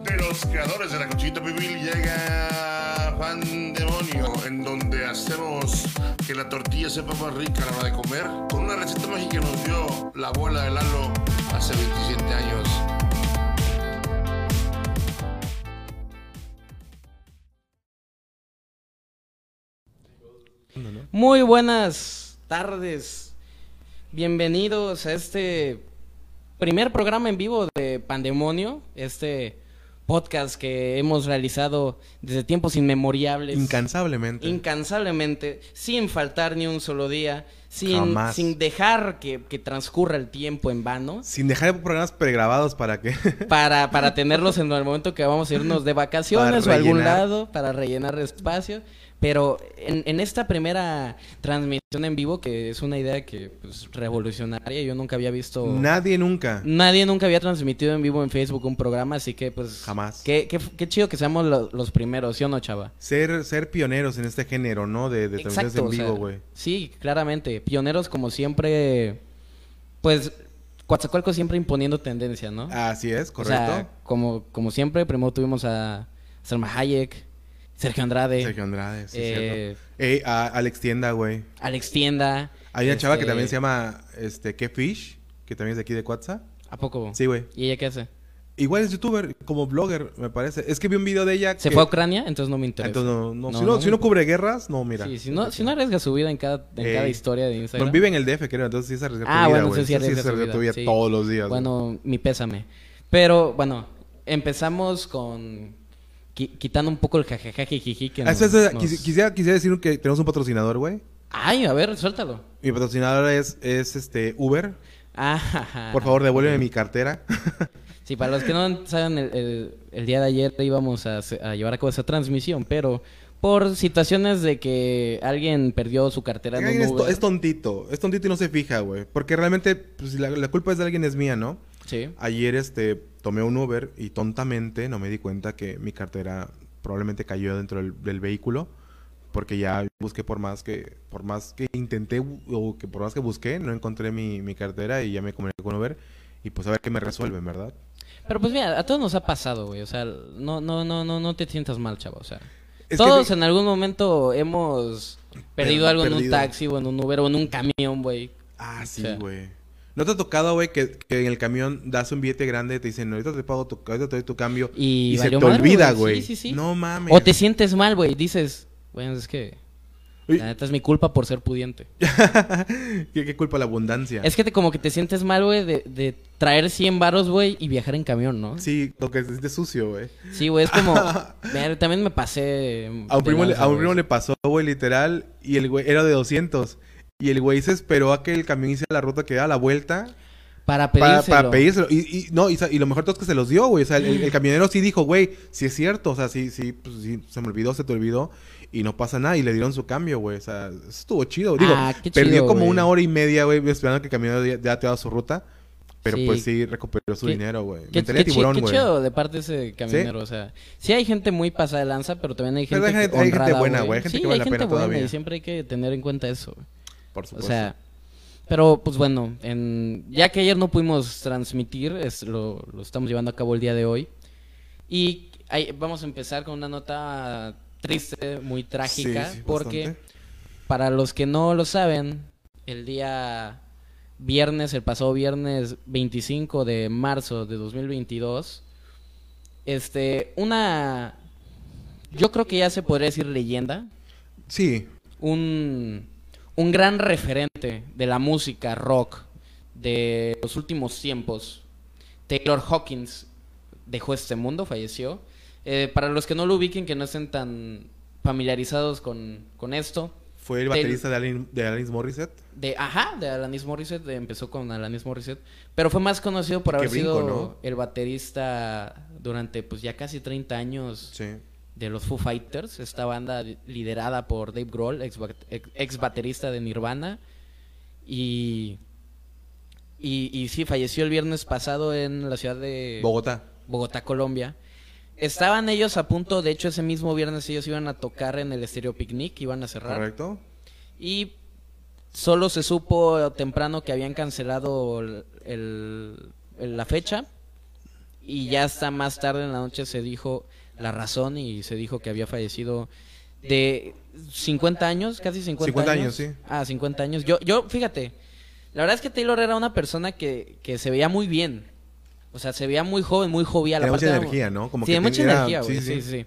De los creadores de la Cuchillita Pibil llega Pandemonio, en donde hacemos que la tortilla sepa más rica a la hora de comer, con una receta mágica que nos dio la abuela de Lalo hace 27 años. Muy buenas tardes. Bienvenidos a este primer programa en vivo de Pandemonio, este podcast que hemos realizado desde tiempos inmemoriales. Incansablemente. Incansablemente, sin faltar ni un solo día, sin, Jamás. sin dejar que, que transcurra el tiempo en vano, Sin dejar programas pregrabados para que... para, para tenerlos en el momento que vamos a irnos de vacaciones o a algún lado, para rellenar espacio. Pero en, en esta primera transmisión en vivo, que es una idea que pues, revolucionaria, yo nunca había visto... Nadie nunca. Nadie nunca había transmitido en vivo en Facebook un programa, así que pues... Jamás. Qué, qué, qué chido que seamos lo- los primeros, ¿sí o no, chava? Ser, ser pioneros en este género, ¿no? De, de transmisiones en o sea, vivo, güey. sí, claramente. Pioneros como siempre, pues... Coatzacoalcos siempre imponiendo tendencia, ¿no? Así es, O correcto. sea, como, como siempre, primero tuvimos a Selma Hayek, Sergio Andrade, Sergio Andrade, sí, eh, cierto. Ey, a Alex Tienda, güey. Alex Tienda. Hay una chava que este, también se llama, este. Que también es de aquí de Cuatza. ¿A poco? Sí, güey. ¿Y ella qué hace? Igual es youtuber, como blogger, me parece. Es que vi un video de ella ¿Se que- fue a Ucrania? Entonces no me interesa. Entonces, no, no, No, si, no, si cubre guerras, no, mira. Sí, si no, si no arriesga su vida en cada, en Ey. cada historia de Bueno, Instagram. vive en el DF, creo, entonces sí se arriesga Ah, tu vida, bueno, güey. entonces sí arriesga se su arriesga tu vida, sí. todos los días. Bueno, mi pésame. Pero, bueno, empezamos con... qui- quitando un poco el jajajajijiji que Ah, nos- nos- quisi- quisiera, quisiera decir que tenemos un patrocinador, güey. Ay, a ver, suéltalo. Mi patrocinador es, es este Uber. Ah, Por favor, devuélveme mi cartera. Sí, para los que no saben, el, el- el día de ayer íbamos a, llevar a cabo esa transmisión, pero por situaciones de que alguien perdió su cartera en un Uber. es tontito. Es tontito y no se fija, güey. Porque realmente, pues, la, la culpa es de alguien, es mía, ¿no? Sí. Ayer, este, tomé un Uber y tontamente no me di cuenta que mi cartera probablemente cayó dentro del, del vehículo. Porque ya busqué por más que, por más que intenté o que por más que busqué, no encontré mi, mi cartera y ya me comuniqué con Uber. Y pues a ver qué me resuelven, ¿verdad? Pero pues mira, a todos nos ha pasado, güey. O sea, no, no, no, no, no te sientas mal, chavo. O sea, Es todos en algún momento hemos perdido Per- algo en un taxi o en un Uber o en un camión, güey. Ah, sí, O sea. ¿No te ha tocado, güey, que, que en el camión das un billete grande y te dicen, ahorita te pago tu, ahorita te doy tu cambio? Y se te olvida, güey. Sí, sí, sí. No mames. O te sientes mal, güey. Dices, bueno, es que Uy. la neta es mi culpa por ser pudiente. ¿Qué, qué culpa la abundancia? Es que te, como que te sientes mal, güey, de, de traer 100 varos, güey, y viajar en camión, ¿no? Sí, lo que se siente sucio, güey. Sí, güey, es como... Mira, también me pasé... A un de primo, le, a un primo le pasó, güey, literal, y el güey era de 200. Y el güey se esperó a que el camión hiciera la ruta que da la vuelta Para para, pedírselo. para pedírselo. Y, y- no, y, lo mejor todo es que se los dio, güey. O sea, el, el camionero sí dijo, güey, sí es cierto. O sea, sí, sí, pues, sí, se me olvidó, se te olvidó. Y no pasa nada. Y le dieron su cambio, güey. O sea, eso estuvo chido. Digo, Ah, qué perdió chido, como güey. una hora y media, güey, esperando que el camionero ya, ya te daba su ruta. Pero Sí. pues sí, recuperó su Qué- dinero, güey. Qué, qué tiburón, qué chido de parte de ese camionero, o sea, sí hay gente muy pasada de lanza, pero también hay Pero gente, hay gente- hay gente honrada, buena, güey, hay gente sí, que vale hay la pena buena todavía. y siempre hay que tener en cuenta eso. güey. Por O supuesto. sea, pero pues bueno, en, ya que ayer no pudimos transmitir, es, lo, lo estamos llevando a cabo el día de hoy. Y vamos a empezar con una nota triste, muy trágica, Sí, sí, porque bastante. para los que no lo saben, el día viernes, el pasado viernes 25 de marzo de 2022, este, una, yo creo que ya se podría decir leyenda, Sí, un, un gran referente de la música rock de los últimos tiempos. Taylor Hawkins dejó este mundo, falleció. Eh, para los que no lo ubiquen, que no estén tan familiarizados con, con esto, fue el baterista de, Alanis, de Alanis Morissette. de ajá, de Alanis Morissette, de- empezó con Alanis Morissette, pero fue más conocido por Qué haber brinco, sido ¿no? el baterista durante pues ya casi 30 años Sí. De los Foo Fighters, esta banda liderada por Dave Grohl, ex, ex- baterista de Nirvana. Y, y, y sí, falleció el viernes pasado en la ciudad de Bogotá. Bogotá, Colombia. Estaban ellos a punto, de hecho ese mismo viernes ellos iban a tocar en el Estéreo Picnic, iban a cerrar. ¿Correcto? Y solo se supo temprano que habían cancelado el- el- el- la fecha. y ya hasta más tarde en la noche se dijo la razón y se dijo que había fallecido de 50 años, casi 50, 50 años, sí. Ah, 50 años. Yo, yo, fíjate, la verdad es que Taylor era una persona que, que se veía muy bien. O sea, se veía muy joven, muy jovial. Aparte mucha era- energía, ¿no? Como sí, que mucha tenía- energía, güey. sí, Sí, sí. sí.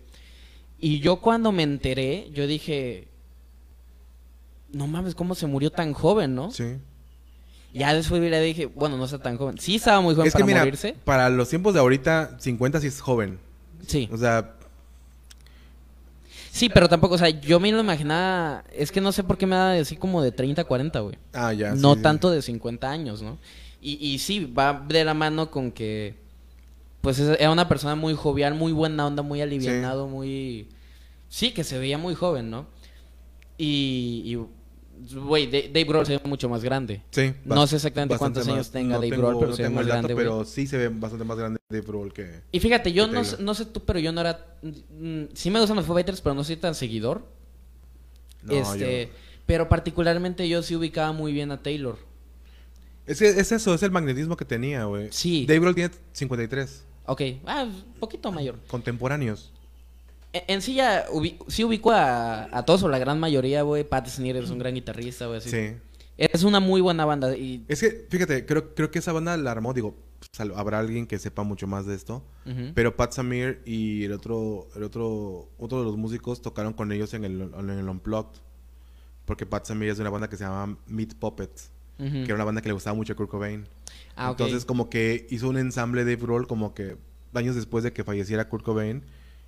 Y yo cuando me enteré, yo dije, no mames, ¿cómo se murió tan joven, no? Sí. Ya después le dije, bueno, no está tan joven. Sí estaba muy joven Es que para mira, morirse. para los tiempos de ahorita, 50 sí es joven. Sí. O sea, Sí, pero tampoco, o sea, yo me lo imaginaba, es que no sé por qué me da así como de 30, 40, güey. ah, ya. no sí. tanto de 50 años, ¿no? Y, y sí, va de la mano con que, pues es- era una persona muy jovial, muy buena onda, muy alivianado, muy... Sí, que se veía muy joven, ¿no? Y, y, güey, Da- Dave Grohl se ve mucho más grande. Sí. No sé exactamente cuántos años tenga no Dave Grohl, pero no se ve más dato, grande, pero sí se ve bastante más grande Dave Grohl que... Y fíjate, yo no, no sé tú, pero yo no era... mm, Sí me gustan los Foo Fighters, pero no soy tan seguidor. No, este, yo- Pero particularmente yo sí ubicaba muy bien a Taylor. Es, que es eso, es el magnetismo que tenía, güey. Sí. Dave Grohl tiene 53. Ok, ah, un poquito mayor. Contemporáneos. En, sí ya ubi- sí ubico a, a todos o la gran mayoría, güey. Pat Smear es un gran guitarrista, güey. Sí. Es una muy buena banda y... Es que, fíjate, creo, creo que esa banda la armó, digo, sal- habrá alguien que sepa mucho más de esto. Pero Pat Samir y el otro, el otro, otro de los músicos tocaron con ellos en el, en el Unplugged. Porque Pat Samir es de una banda que se llama Meat Puppets, que era una banda que le gustaba mucho a Kurt Cobain. Ah. Entonces, como que hizo un ensamble de Grohl, como que años después de que falleciera Kurt Cobain,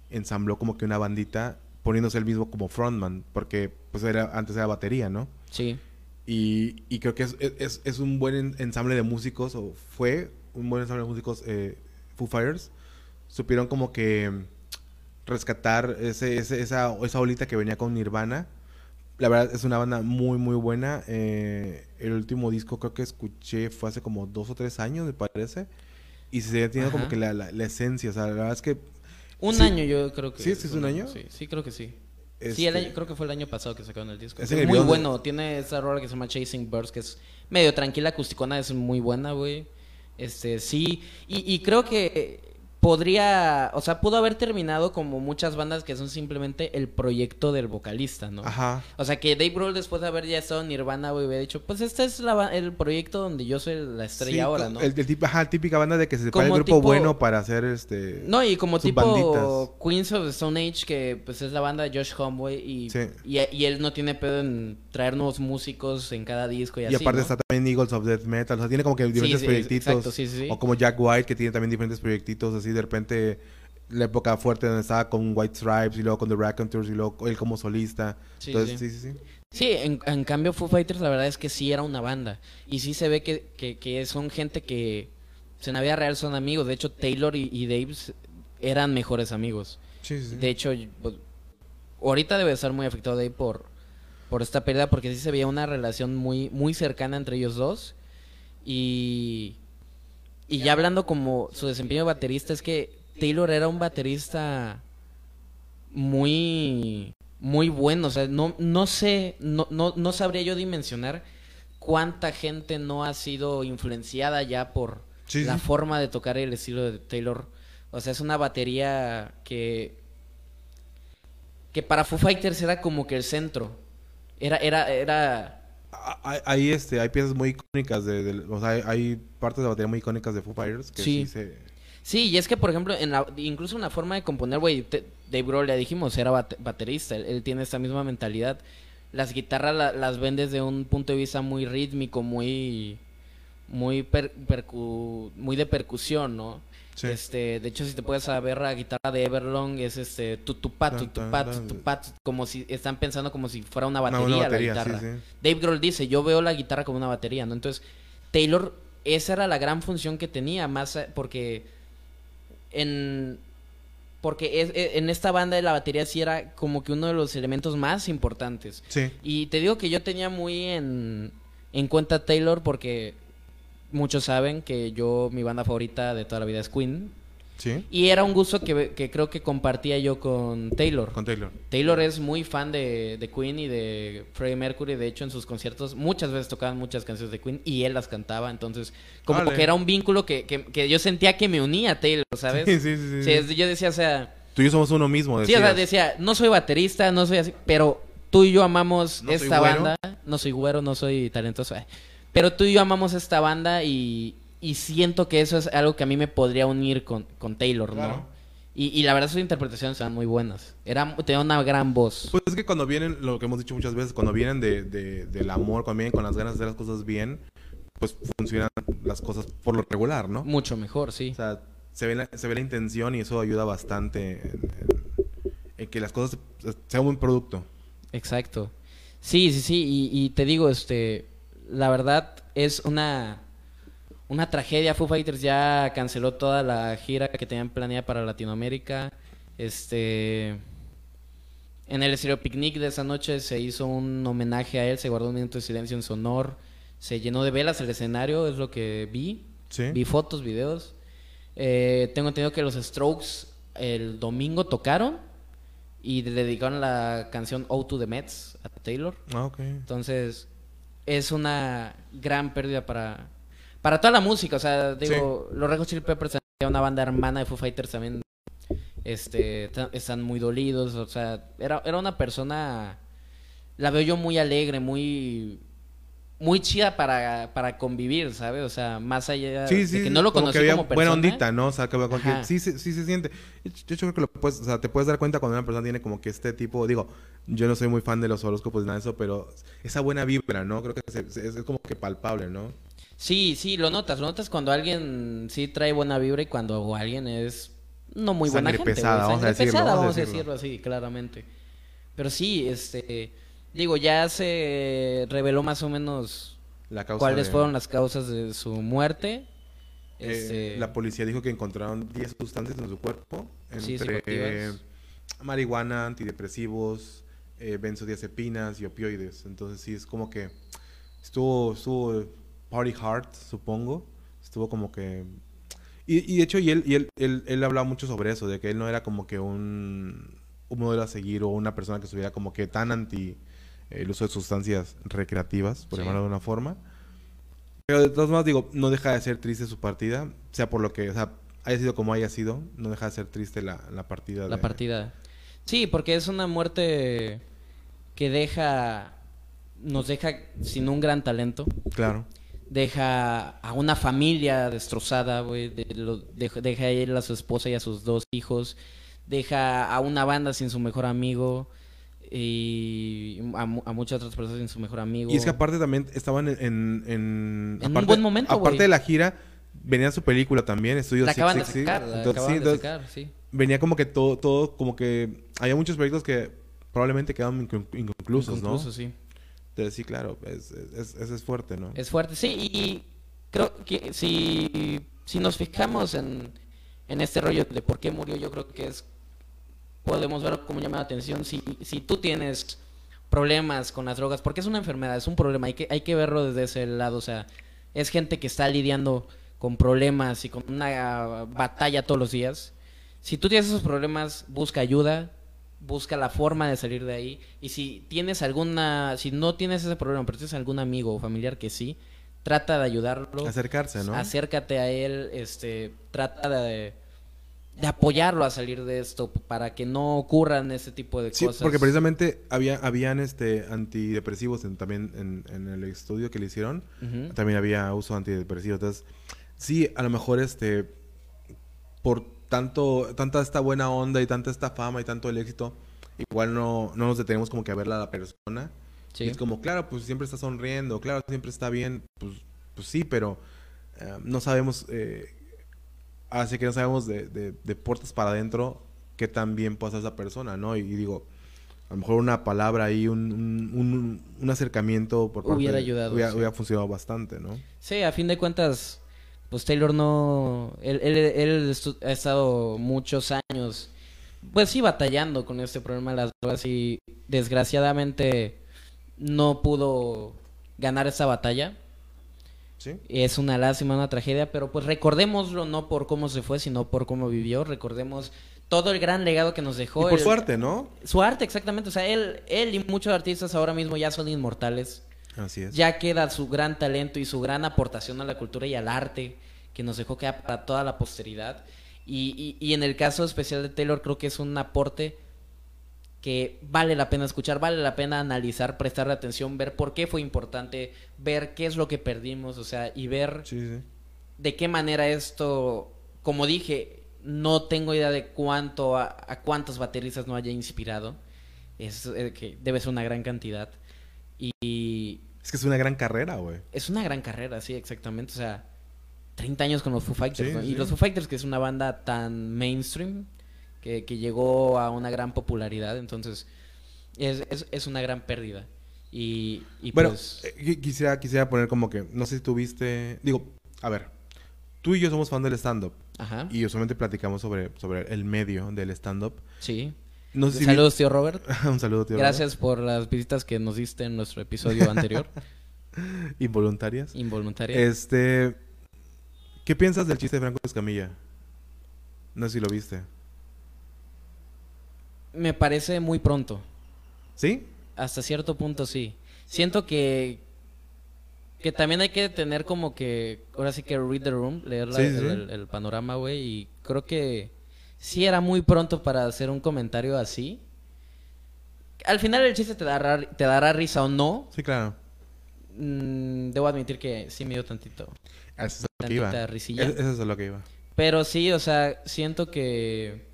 ensambló como que una bandita poniéndose él mismo como frontman, porque pues era antes era batería, ¿no? Sí. Y, y creo que es, es, es un buen en- ensamble de músicos, o fue un buen ensamble de músicos eh, Foo Fighters. Supieron como que rescatar ese, ese- esa, esa olita que venía con Nirvana. La verdad es una banda muy, muy buena. Eh, el último disco creo que escuché fue hace como dos o tres años, me parece. Y se tiene como que la, la- la esencia. O sea, la verdad es que... Un Sí. año yo creo que... ¿Sí? ¿Sí es un año? Sí, sí creo que sí. Sí, este, el año, creo que fue el año pasado que sacaron el disco. Es muy video bueno. Tiene esa rola que se llama Chasing Birds, que es medio tranquila, acusticona, es muy buena, güey. Este, sí. Y, y creo que podría... O sea, pudo haber terminado como muchas bandas que son simplemente el proyecto del vocalista, ¿no? Ajá. O sea, que Dave Grohl después de haber ya estado en Nirvana, güey, hubiera dicho, pues este es la el proyecto donde yo soy la estrella Sí, ahora, ¿no? El, el tip- ajá, típica banda de que se separa el grupo tipo- bueno para hacer este... No, y como tipo banditas. Queens of the Stone Age, que pues es la banda de Josh Homme, güey, y, Sí. y, y él no tiene pedo en traer nuevos músicos en cada disco y, Y así, aparte ¿no? está también Eagles of Death Metal. O sea, tiene como que diferentes sí, proyectitos. exacto, sí, sí, sí. O como Jack White, que tiene también diferentes proyectitos. Así de repente, la época fuerte donde estaba con White Stripes y luego con The Raconteurs y luego él como solista. Sí, Entonces, sí. sí, sí, sí. Sí, en, en cambio Foo Fighters la verdad es que sí era una banda. Y sí se ve que, que, que son gente que pues, en la vida real son amigos. De hecho, Taylor y, y Dave eran mejores amigos. Sí, sí, sí. De hecho, pues, ahorita debe estar muy afectado Dave por, por esta pérdida, porque sí se veía una relación muy, muy cercana entre ellos dos. Y, y ya hablando como su desempeño de baterista, es que Taylor era un baterista muy, muy bueno. O sea, no, no sé, no, no, no sabría yo dimensionar cuánta gente no ha sido influenciada ya por Sí, la sí. forma de tocar el estilo de Taylor. O sea, es una batería que que para Foo Fighters era como que el centro. Era era era Hay, hay, este, hay piezas muy icónicas de, de- o sea, hay, hay partes de la batería muy icónicas de Foo Fighters que sí, Sí. se... Sí, y es que por ejemplo, en la, incluso una forma de componer, güey, Dave Grohl ya dijimos, era bate- baterista, él, él tiene esta misma mentalidad. Las guitarras la- las ven desde un punto de vista muy rítmico, muy muy per- percu- muy de percusión, ¿no? Sí. Este, de hecho si te puedes saber la guitarra de Everlong es este tutupat, tutupat, tutupat, como si están pensando como si fuera una batería, una batería, la guitarra. sí. Dave Grohl dice, yo veo la guitarra como una batería, ¿no? Entonces, Taylor, esa era la gran función que tenía, más eh, porque en... Porque es- eh, en esta banda de la batería sí era como que uno de los elementos más importantes. Sí. Y te digo que yo tenía muy en, en cuenta a Taylor porque muchos saben que yo, mi banda favorita de toda la vida es Queen. Sí. Y era un gusto que, que creo que compartía yo con Taylor. Con Taylor. Taylor es muy fan de, de Queen y de Freddie Mercury. De hecho, en sus conciertos muchas veces tocaban muchas canciones de Queen y él las cantaba. Entonces, como que era un vínculo que, que, que yo sentía que me unía a Taylor, ¿sabes? Sí, sí, sí, sí. Sí, es- yo decía, o sea, Tú y yo somos uno mismo, sí, o sea, decía, no soy baterista, no soy así, pero tú y yo amamos No esta banda. No soy güero, no soy talentoso. Pero tú y yo amamos esta banda y, y siento que eso es algo que a mí me podría unir con, con Taylor, ¿no? Claro. Y, y la verdad sus interpretaciones eran muy buenas. Era, tenía una gran voz. Pues es que cuando vienen, lo que hemos dicho muchas veces, cuando vienen de, de- del amor, cuando vienen con las ganas de hacer las cosas bien, pues funcionan las cosas por lo regular, ¿no? Mucho mejor, sí. O sea, se ve la, se ve la intención y eso ayuda bastante en, en- en que las cosas sean un buen producto. Exacto. Sí, sí, sí. Y, y te digo, este, la verdad es una, una tragedia. Foo Fighters ya canceló toda la gira que tenían planeada para Latinoamérica. Este, en el Estéreo Picnic de esa noche se hizo un homenaje a él, se guardó un minuto de silencio en su honor. Se llenó de velas el escenario, es lo que vi. Sí. Vi fotos, videos. Eh, tengo entendido que los Strokes el domingo tocaron y le dedicaron la canción O to the Mets a Taylor. Ah, ok. Entonces, es una gran pérdida para, para toda la música. O sea, digo, los Red Hot Chili Peppers, una banda hermana de Foo Fighters también este, están muy dolidos. O sea, era, era una persona, la veo yo muy alegre, muy muy chida para, para convivir, ¿sabes? O sea, más allá Sí, sí, de que no lo como conocí que había como persona. buena ondita, ¿no? O sea, que cualquier- sí, sí, sí se siente. Yo, yo creo que lo puedes, o sea, te puedes dar cuenta cuando una persona tiene como que este tipo, digo, yo no soy muy fan de los horóscopos ni nada de eso, pero esa buena vibra, ¿no? Creo que se- se- es, como que palpable, ¿no? Sí, sí, lo notas. Lo notas cuando alguien sí trae buena vibra y cuando alguien es no muy buena Sangre gente. pesada, vamos a decirlo, pesada, vamos a vamos a decirlo. decirlo así, claramente. Pero sí, este... Digo, ya se reveló más o menos La causa cuáles de- fueron las causas de su muerte. Eh, Este, La policía dijo que encontraron 10 sustancias en su cuerpo, entre eh, marihuana, antidepresivos, eh, benzodiazepinas y opioides. Entonces sí, es como que estuvo, estuvo party hard, supongo. Estuvo como que... Y, y de hecho, y él, y él, él, él hablaba mucho sobre eso, de que él no era como que un, un modelo a seguir o una persona que estuviera como que tan anti el uso de sustancias recreativas, por Sí. llamarlo de una forma. Pero de todas maneras, digo, no deja de ser triste su partida, sea por lo que, o sea, haya sido como haya sido, no deja de ser triste la, la partida. la de- partida. Sí, porque es una muerte que deja... Nos deja sin un gran talento. Claro. deja a una familia destrozada, güey, de- lo- deja, deja a él a su esposa y a sus dos hijos, deja a una banda sin su mejor amigo y a, mu- a muchas otras personas sin su mejor amigo. Y es que aparte también estaban en... En, en, En un buen momento, Aparte de la gira, venía su película también, Estudio la acaban de 666. sacar, la Entonces, acaban sí, de sacar, sí. venía como que todo, todo, como que... Había muchos proyectos que probablemente quedaron incon- inconclusos, ¿no? Sí. Entonces sí, claro, es, es, es, es fuerte, ¿no? Es fuerte, sí, y creo que si, si nos fijamos en, en este rollo de por qué murió, yo creo que es, podemos ver cómo llama la atención, si, si tú tienes problemas con las drogas, porque es una enfermedad, es un problema, hay que, hay que verlo desde ese lado, o sea, es gente que está lidiando con problemas y con una batalla todos los días. Si tú tienes esos problemas, busca ayuda, busca la forma de salir de ahí. Y si tienes alguna, si no tienes ese problema, pero tienes algún amigo o familiar que sí, trata de ayudarlo. Acercarse, ¿no? Acércate a él, este, trata de, de apoyarlo a salir de esto para que no ocurran ese tipo de Sí, cosas. porque precisamente había, habían este antidepresivos en- también en, en el estudio que le hicieron. También había uso de antidepresivos. Entonces, sí, a lo mejor este por tanto, tanta esta buena onda y tanta esta fama y tanto el éxito, igual no, no nos detenemos como que a verla a la persona. Sí. Y es como, claro, pues siempre está sonriendo, claro, siempre está bien, pues, pues sí, pero eh, no sabemos, eh, así que no sabemos de, de, de puertas para adentro qué tan bien pasa esa persona, ¿no? Y, digo, a lo mejor una palabra ahí, un, un, acercamiento por parte Hubiera de- ayudado, Hubiera, sí. hubiera funcionado bastante, ¿no? Sí, a fin de cuentas, pues Taylor no. Él, él, él ha estado muchos años, pues sí, batallando con este problema de las drogas y desgraciadamente no pudo ganar esa batalla. Sí. Es una lástima, una tragedia, pero pues recordémoslo no por cómo se fue, sino por cómo vivió. Recordemos todo el gran legado que nos dejó. Y por el- su arte, ¿no? Su arte, exactamente. O sea, él, él y muchos artistas ahora mismo ya son inmortales. Así es. Ya queda su gran talento y su gran aportación a la cultura y al arte que nos dejó queda para toda la posteridad. Y, y- y en el caso especial de Taylor creo que es un aporte que vale la pena escuchar, vale la pena analizar, prestarle atención, ver por qué fue importante, ver qué es lo que perdimos, o sea, y ver Sí, sí. de qué manera esto, como dije, no tengo idea de cuánto, a, a cuántos bateristas no haya inspirado. Es eh, que debe ser una gran cantidad. Y Es que es una gran carrera, güey. es una gran carrera, sí, exactamente. O sea, 30 años con los Foo Fighters. Sí, ¿no? Y los Foo Fighters, que es una banda tan mainstream, que, que llegó a una gran popularidad, entonces es, es, es una gran pérdida. Y, y Bueno, pues... eh, qui- quisiera, quisiera poner como que, no sé si tuviste, digo, a ver, tú y yo somos fan del stand-up Ajá. y usualmente platicamos sobre, sobre el medio del stand-up. Sí. No sé si Saludos, tío Robert. Un saludo, tío. Gracias por las visitas que nos diste en nuestro episodio anterior. Involuntarias. involuntaria. Este, ¿qué piensas del chiste de Franco Escamilla? No sé si lo viste. Me parece muy pronto. ¿Sí? Hasta cierto punto sí. Siento que que también hay que tener como que ahora sí que read the room, leer la- Sí, sí, sí. el, panorama, güey, y creo que sí era muy pronto para hacer un comentario así. Al final el chiste te dará te dará risa o no. Sí, claro. Mm, debo admitir que sí me dio tantito. Eso es lo que iba. Risilla. Es- Eso es lo que iba. Pero sí, o sea, siento que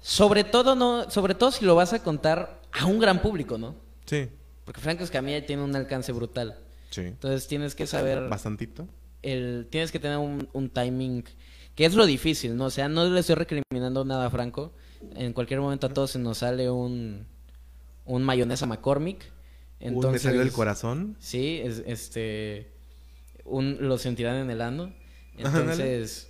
sobre todo no, sobre todo si lo vas a contar a un gran público, ¿no? Sí, Porque Franco Escamilla tiene un alcance brutal. sí. Entonces tienes que saber Bastantito. el tienes que tener un, un timing que es lo difícil, ¿no? O sea, no le estoy recriminando nada a Franco. En cualquier momento a todos se nos sale un un mayonesa McCormick. Un me Entonces, salió del corazón. Sí, es, este. Un, lo sentirán en el ano. Entonces,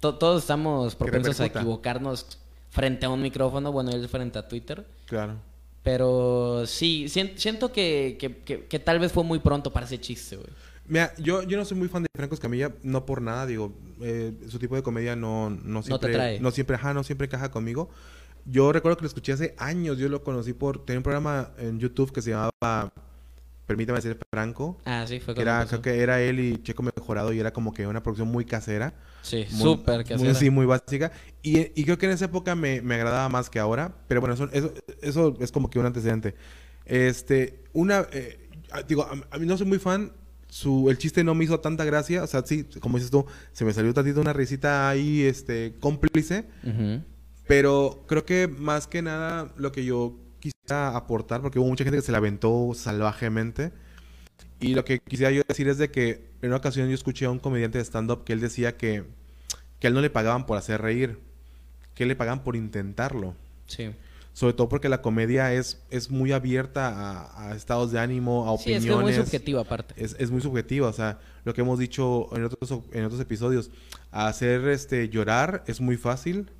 to- todos estamos propensos a equivocarnos frente a un micrófono. Bueno, él frente a Twitter. Claro. Pero sí, sien- siento que, que, que- que tal vez fue muy pronto para ese chiste, güey. Mira, yo, yo no soy muy fan de Franco Escamilla, no por nada, digo, eh, su tipo de comedia no, no siempre, trae. no siempre, ajá, no siempre encaja conmigo. Yo recuerdo que lo escuché hace años, yo lo conocí por, tenía un programa en YouTube que se llamaba, permítame decir, Franco, Ah, sí, fue que era, creo que era él y Checo Mejorado y era como que una producción muy casera. Sí, muy- súper muy, casera. sí, muy básica. Y, y creo que en esa época me, me agradaba más que ahora. Pero bueno, eso, eso, eso es como que un antecedente. Este, una, eh, digo, a, a mí no soy muy fan. Su, el chiste no me hizo tanta gracia. O sea, sí, como dices tú, se me salió tantito una risita ahí, este, cómplice. Ujú. Pero creo que más que nada lo que yo quisiera aportar, porque hubo mucha gente que se la aventó salvajemente. Y lo que quisiera yo decir es de que en una ocasión yo escuché a un comediante de stand-up que él decía que, que a él no le pagaban por hacer reír, que le pagaban por intentarlo. Sí. Sobre todo porque la comedia es, es muy abierta a, a estados de ánimo, a Sí, es opiniones. que es muy subjetivo aparte. Es, es muy subjetiva, o sea, lo que hemos dicho en otros, en otros episodios, hacer este llorar es muy fácil,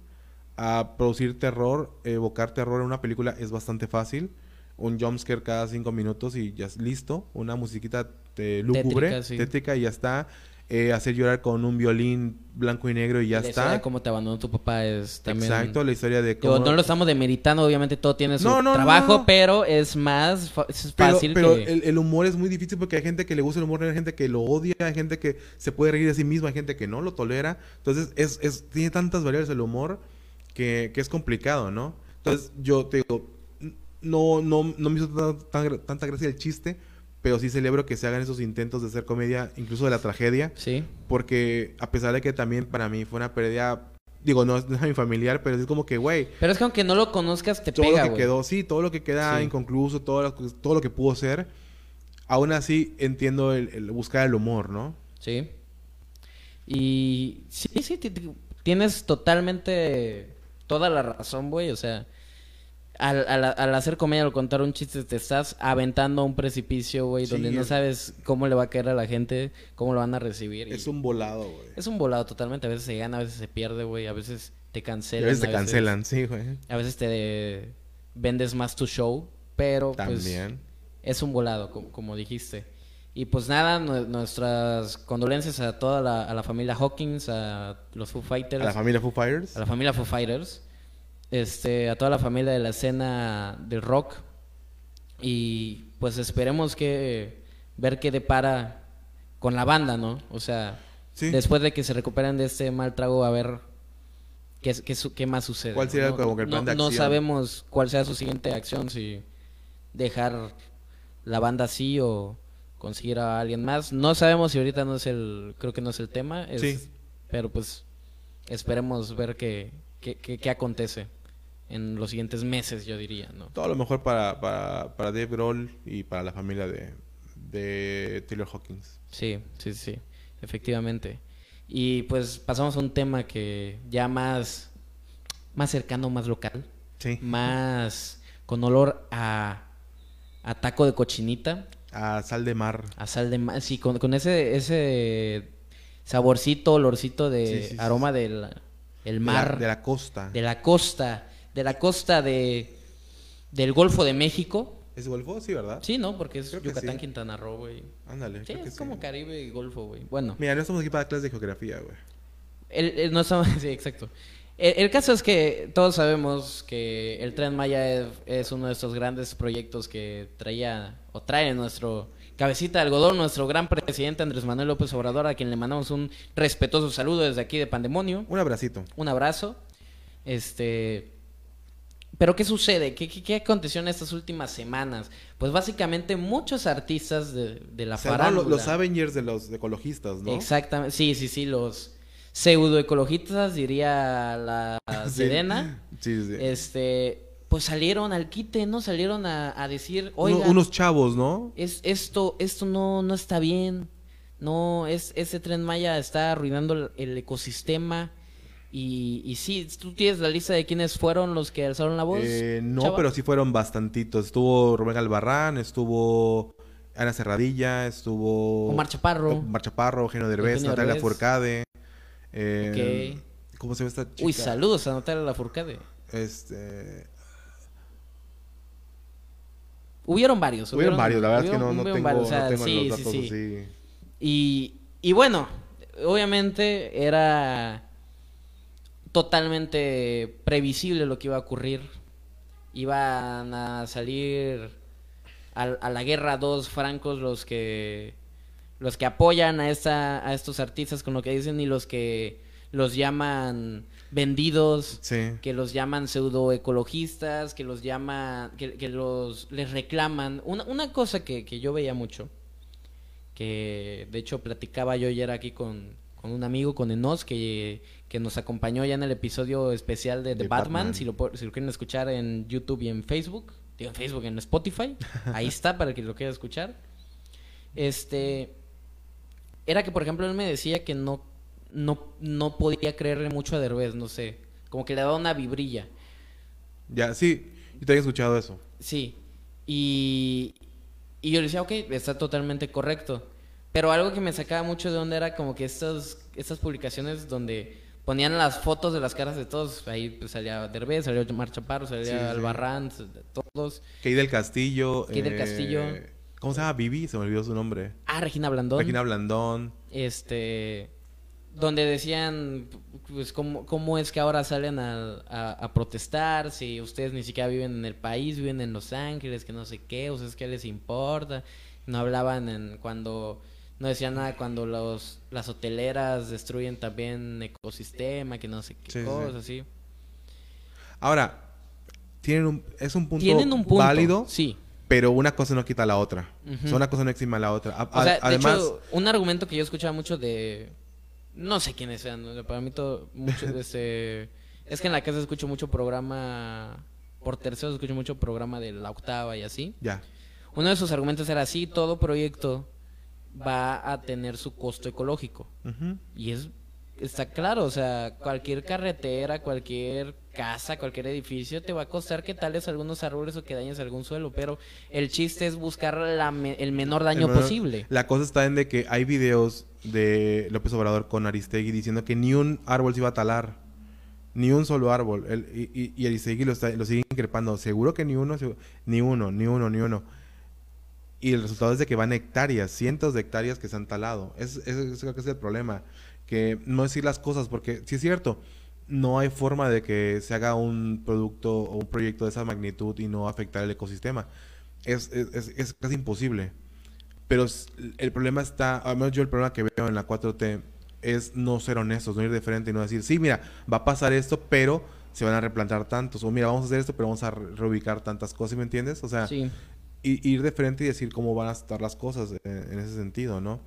a producir terror, evocar terror en una película es bastante fácil, un jumpscare cada cinco minutos y ya es listo, una musiquita eh, lúgubre, Tétrica, sí. tétrica y ya está, Eh, hacer llorar con un violín blanco y negro y ya la está. de cómo te abandonó tu papá es también... Exacto, la historia de cómo... no lo estamos demeritando, obviamente todo tiene su No, no, no, trabajo, no. pero es más es Pero, fácil pero que... el, el humor es muy difícil porque hay gente que le gusta el humor, hay gente que lo odia, hay gente que se puede reír de sí misma, hay gente que no lo tolera. Entonces, es, es, tiene tantas variables el humor que, que es complicado, ¿no? Entonces, yo te digo, no, no, no me hizo tan- tan- tanta gracia el chiste, pero sí celebro que se hagan esos intentos de hacer comedia, incluso de la tragedia, Sí, porque a pesar de que también para mí fue una pérdida, digo, no es no es mi familiar, pero es como que, güey, pero es que aunque no lo conozcas te todo pega, lo que quedó, sí, todo lo que queda Sí. inconcluso, todo lo, que- todo lo que pudo ser. Aún así entiendo el, el buscar el humor, ¿no? Sí. Y sí, sí, ti- ti- tienes totalmente toda la razón, güey. O sea, al, al, al hacer comedia o contar un chiste, te estás aventando a un precipicio, güey, Sí, donde no es- sabes cómo le va a caer a la gente, cómo lo van a recibir. y- Es un volado, güey. es un volado totalmente. A veces se gana, a veces se pierde, güey. A veces te cancelan. a veces te a cancelan, sí, güey. A veces te vendes más tu show, pero pues También. es un volado, como, como dijiste. Y pues nada, nue- nuestras condolencias a toda la, a la familia Hawkins, a los Foo Fighters, A la familia Foo Fighters. a la familia Foo Fighters, este, a toda la familia de la escena del rock. Y pues esperemos que ver qué depara con la banda, ¿no? O sea, Sí. después de que se recuperen de este mal trago, a ver qué, qué, su- qué más sucede. ¿Cuál sería ¿no? como que el plan No- de no acción? sabemos cuál sea su siguiente acción, si dejar la banda así o conseguir a alguien más. No sabemos si ahorita no es el, creo que no es el tema, es- Sí. pero pues esperemos ver qué, qué, qué- qué acontece en los siguientes meses, yo diría, ¿no? Todo lo mejor para, para, para Dave Grohl y para la familia de, de Taylor Hawkins. Sí, sí, sí, efectivamente. Y pues pasamos a un tema que ya más, más cercano, más local, Sí. más con olor a, a taco de cochinita, A Sal de Mar. a sal de mar, sí, con, con ese, ese saborcito, olorcito de Sí, sí, sí, aroma del el De la- mar, De la, costa. de la costa, de la costa de del Golfo de México. ¿Es Golfo? Sí, ¿verdad? Sí, ¿no? Porque es Creo Yucatán, sí. Quintana Roo, güey. Ándale. Sí, es como sí. Caribe y Golfo, güey. Bueno. Mira, no estamos aquí para clases de geografía, güey. El, el- no estamos- sí, exacto. El, el caso es que todos sabemos que el Tren Maya es, es uno de estos grandes proyectos que traía o trae nuestro cabecita de algodón, nuestro gran presidente Andrés Manuel López Obrador, a quien le mandamos un respetuoso saludo desde aquí de Pandemonio. Un abracito. Un abrazo. Este. Pero ¿qué sucede? ¿Qué, qué, qué aconteció en estas últimas semanas? Pues básicamente muchos artistas de, de la Se farándula. lo- los Avengers de los ecologistas, ¿no? Exactamente, sí, sí, sí, los pseudoecologistas, diría la. Serena. Sí, sí. sí. Este, pues salieron al quite, ¿no? Salieron a, a decir, unos chavos, ¿no? es, esto, esto no, no está bien. No, es, ese tren Maya está arruinando el, el ecosistema. Y, y sí, tú tienes la lista de quiénes fueron los que alzaron la voz. Eh, no, chava? pero sí fueron bastantitos. Estuvo Rubén Albarrán, estuvo Ana Cerradilla, estuvo... Omar Chaparro. Omar Chaparro, Eugenio Derbez, Eugenio Natalia Derbez. Furcade. Eh, Ok. ¿Cómo se llama esta chica? Uy, saludos a Natalia Lafourcade. Este... Hubieron varios. Hubieron varios, la verdad es que no, no tengo, varios, o sea, no tengo sí, los sí, sí. así. Y, y bueno, obviamente era totalmente previsible lo que iba a ocurrir. Iban a salir a, a la guerra dos francos los que los que apoyan a esta a estos artistas con lo que dicen y los que los llaman vendidos Sí. que los llaman pseudoecologistas, que los llaman, que, que los les reclaman. Una, una cosa que, que yo veía mucho, que de hecho platicaba yo ayer aquí con, con un amigo, con Enos, que, que nos acompañó ya en el episodio especial de The Batman, Batman. Si, lo, si lo quieren escuchar en YouTube y en Facebook, digo en Facebook, en Spotify, ahí está para el que lo quiera escuchar. Este, era que por ejemplo él me decía que no no no podía creerle mucho a Derbez, no sé, como que le daba una vibrilla. Ya, sí. Yo te había escuchado eso. Sí. Y y yo le decía, ok, está totalmente correcto. Pero algo que me sacaba mucho de onda era como que estas estas publicaciones donde ponían las fotos de las caras de todos, ahí pues, salía Derbez, salió Mar Chaparro, salía Sí, sí. Albarrán, todos. Key del Castillo. Key del eh, Castillo. ¿Cómo se llama? Vivi, se me olvidó su nombre. Ah, Regina Blandón. Regina Blandón. este donde decían pues cómo, cómo es que ahora salen a, a- a protestar si ustedes ni siquiera viven en el país viven en Los Ángeles que no sé qué o sea es que les importa no hablaban en cuando no decían nada cuando los las hoteleras destruyen también ecosistema que no sé qué Sí, sí, cosas así Ahora, tienen un, es un punto, tienen un punto válido, sí pero una cosa no quita la otra. Ujú. O sea, una cosa no exima la otra. A- O sea, de además, hecho, un argumento que yo escuchaba mucho de. No sé quiénes sean, ¿no? para mí todo. Mucho, este, es que en la casa escucho mucho programa. Por terceros escucho mucho programa de la octava y así. ya. Uno de sus argumentos era así: todo proyecto va a tener su costo ecológico. Y es. Está claro, o sea, cualquier carretera, cualquier casa, cualquier edificio te va a costar que tales algunos árboles o que dañes algún suelo, pero el chiste es buscar la me- el menor daño El menor- posible. La cosa está en de que hay videos de López Obrador con Aristegui diciendo que ni un árbol se iba a talar. Ni un solo árbol. El- y, y- y Aristegui lo, está- lo sigue increpando. Seguro que ni uno, ni uno, ni uno, ni uno. Y el resultado es de que van hectáreas, cientos de hectáreas que se han talado. Es, es el problema. Que no decir las cosas, porque si es cierto, no hay forma de que se haga un producto o un proyecto de esa magnitud y no afectar el ecosistema. Es, es, es- es casi imposible. Pero el problema está, al menos yo el problema que veo en la 4T es no ser honestos, no ir de frente y no decir, sí, mira, va a pasar esto, pero se van a replantar tantos. O mira, vamos a hacer esto, pero vamos a re- reubicar tantas cosas, ¿sí ¿me entiendes? O sea, Sí. ir de frente y decir cómo van a estar las cosas en, en ese sentido, ¿no?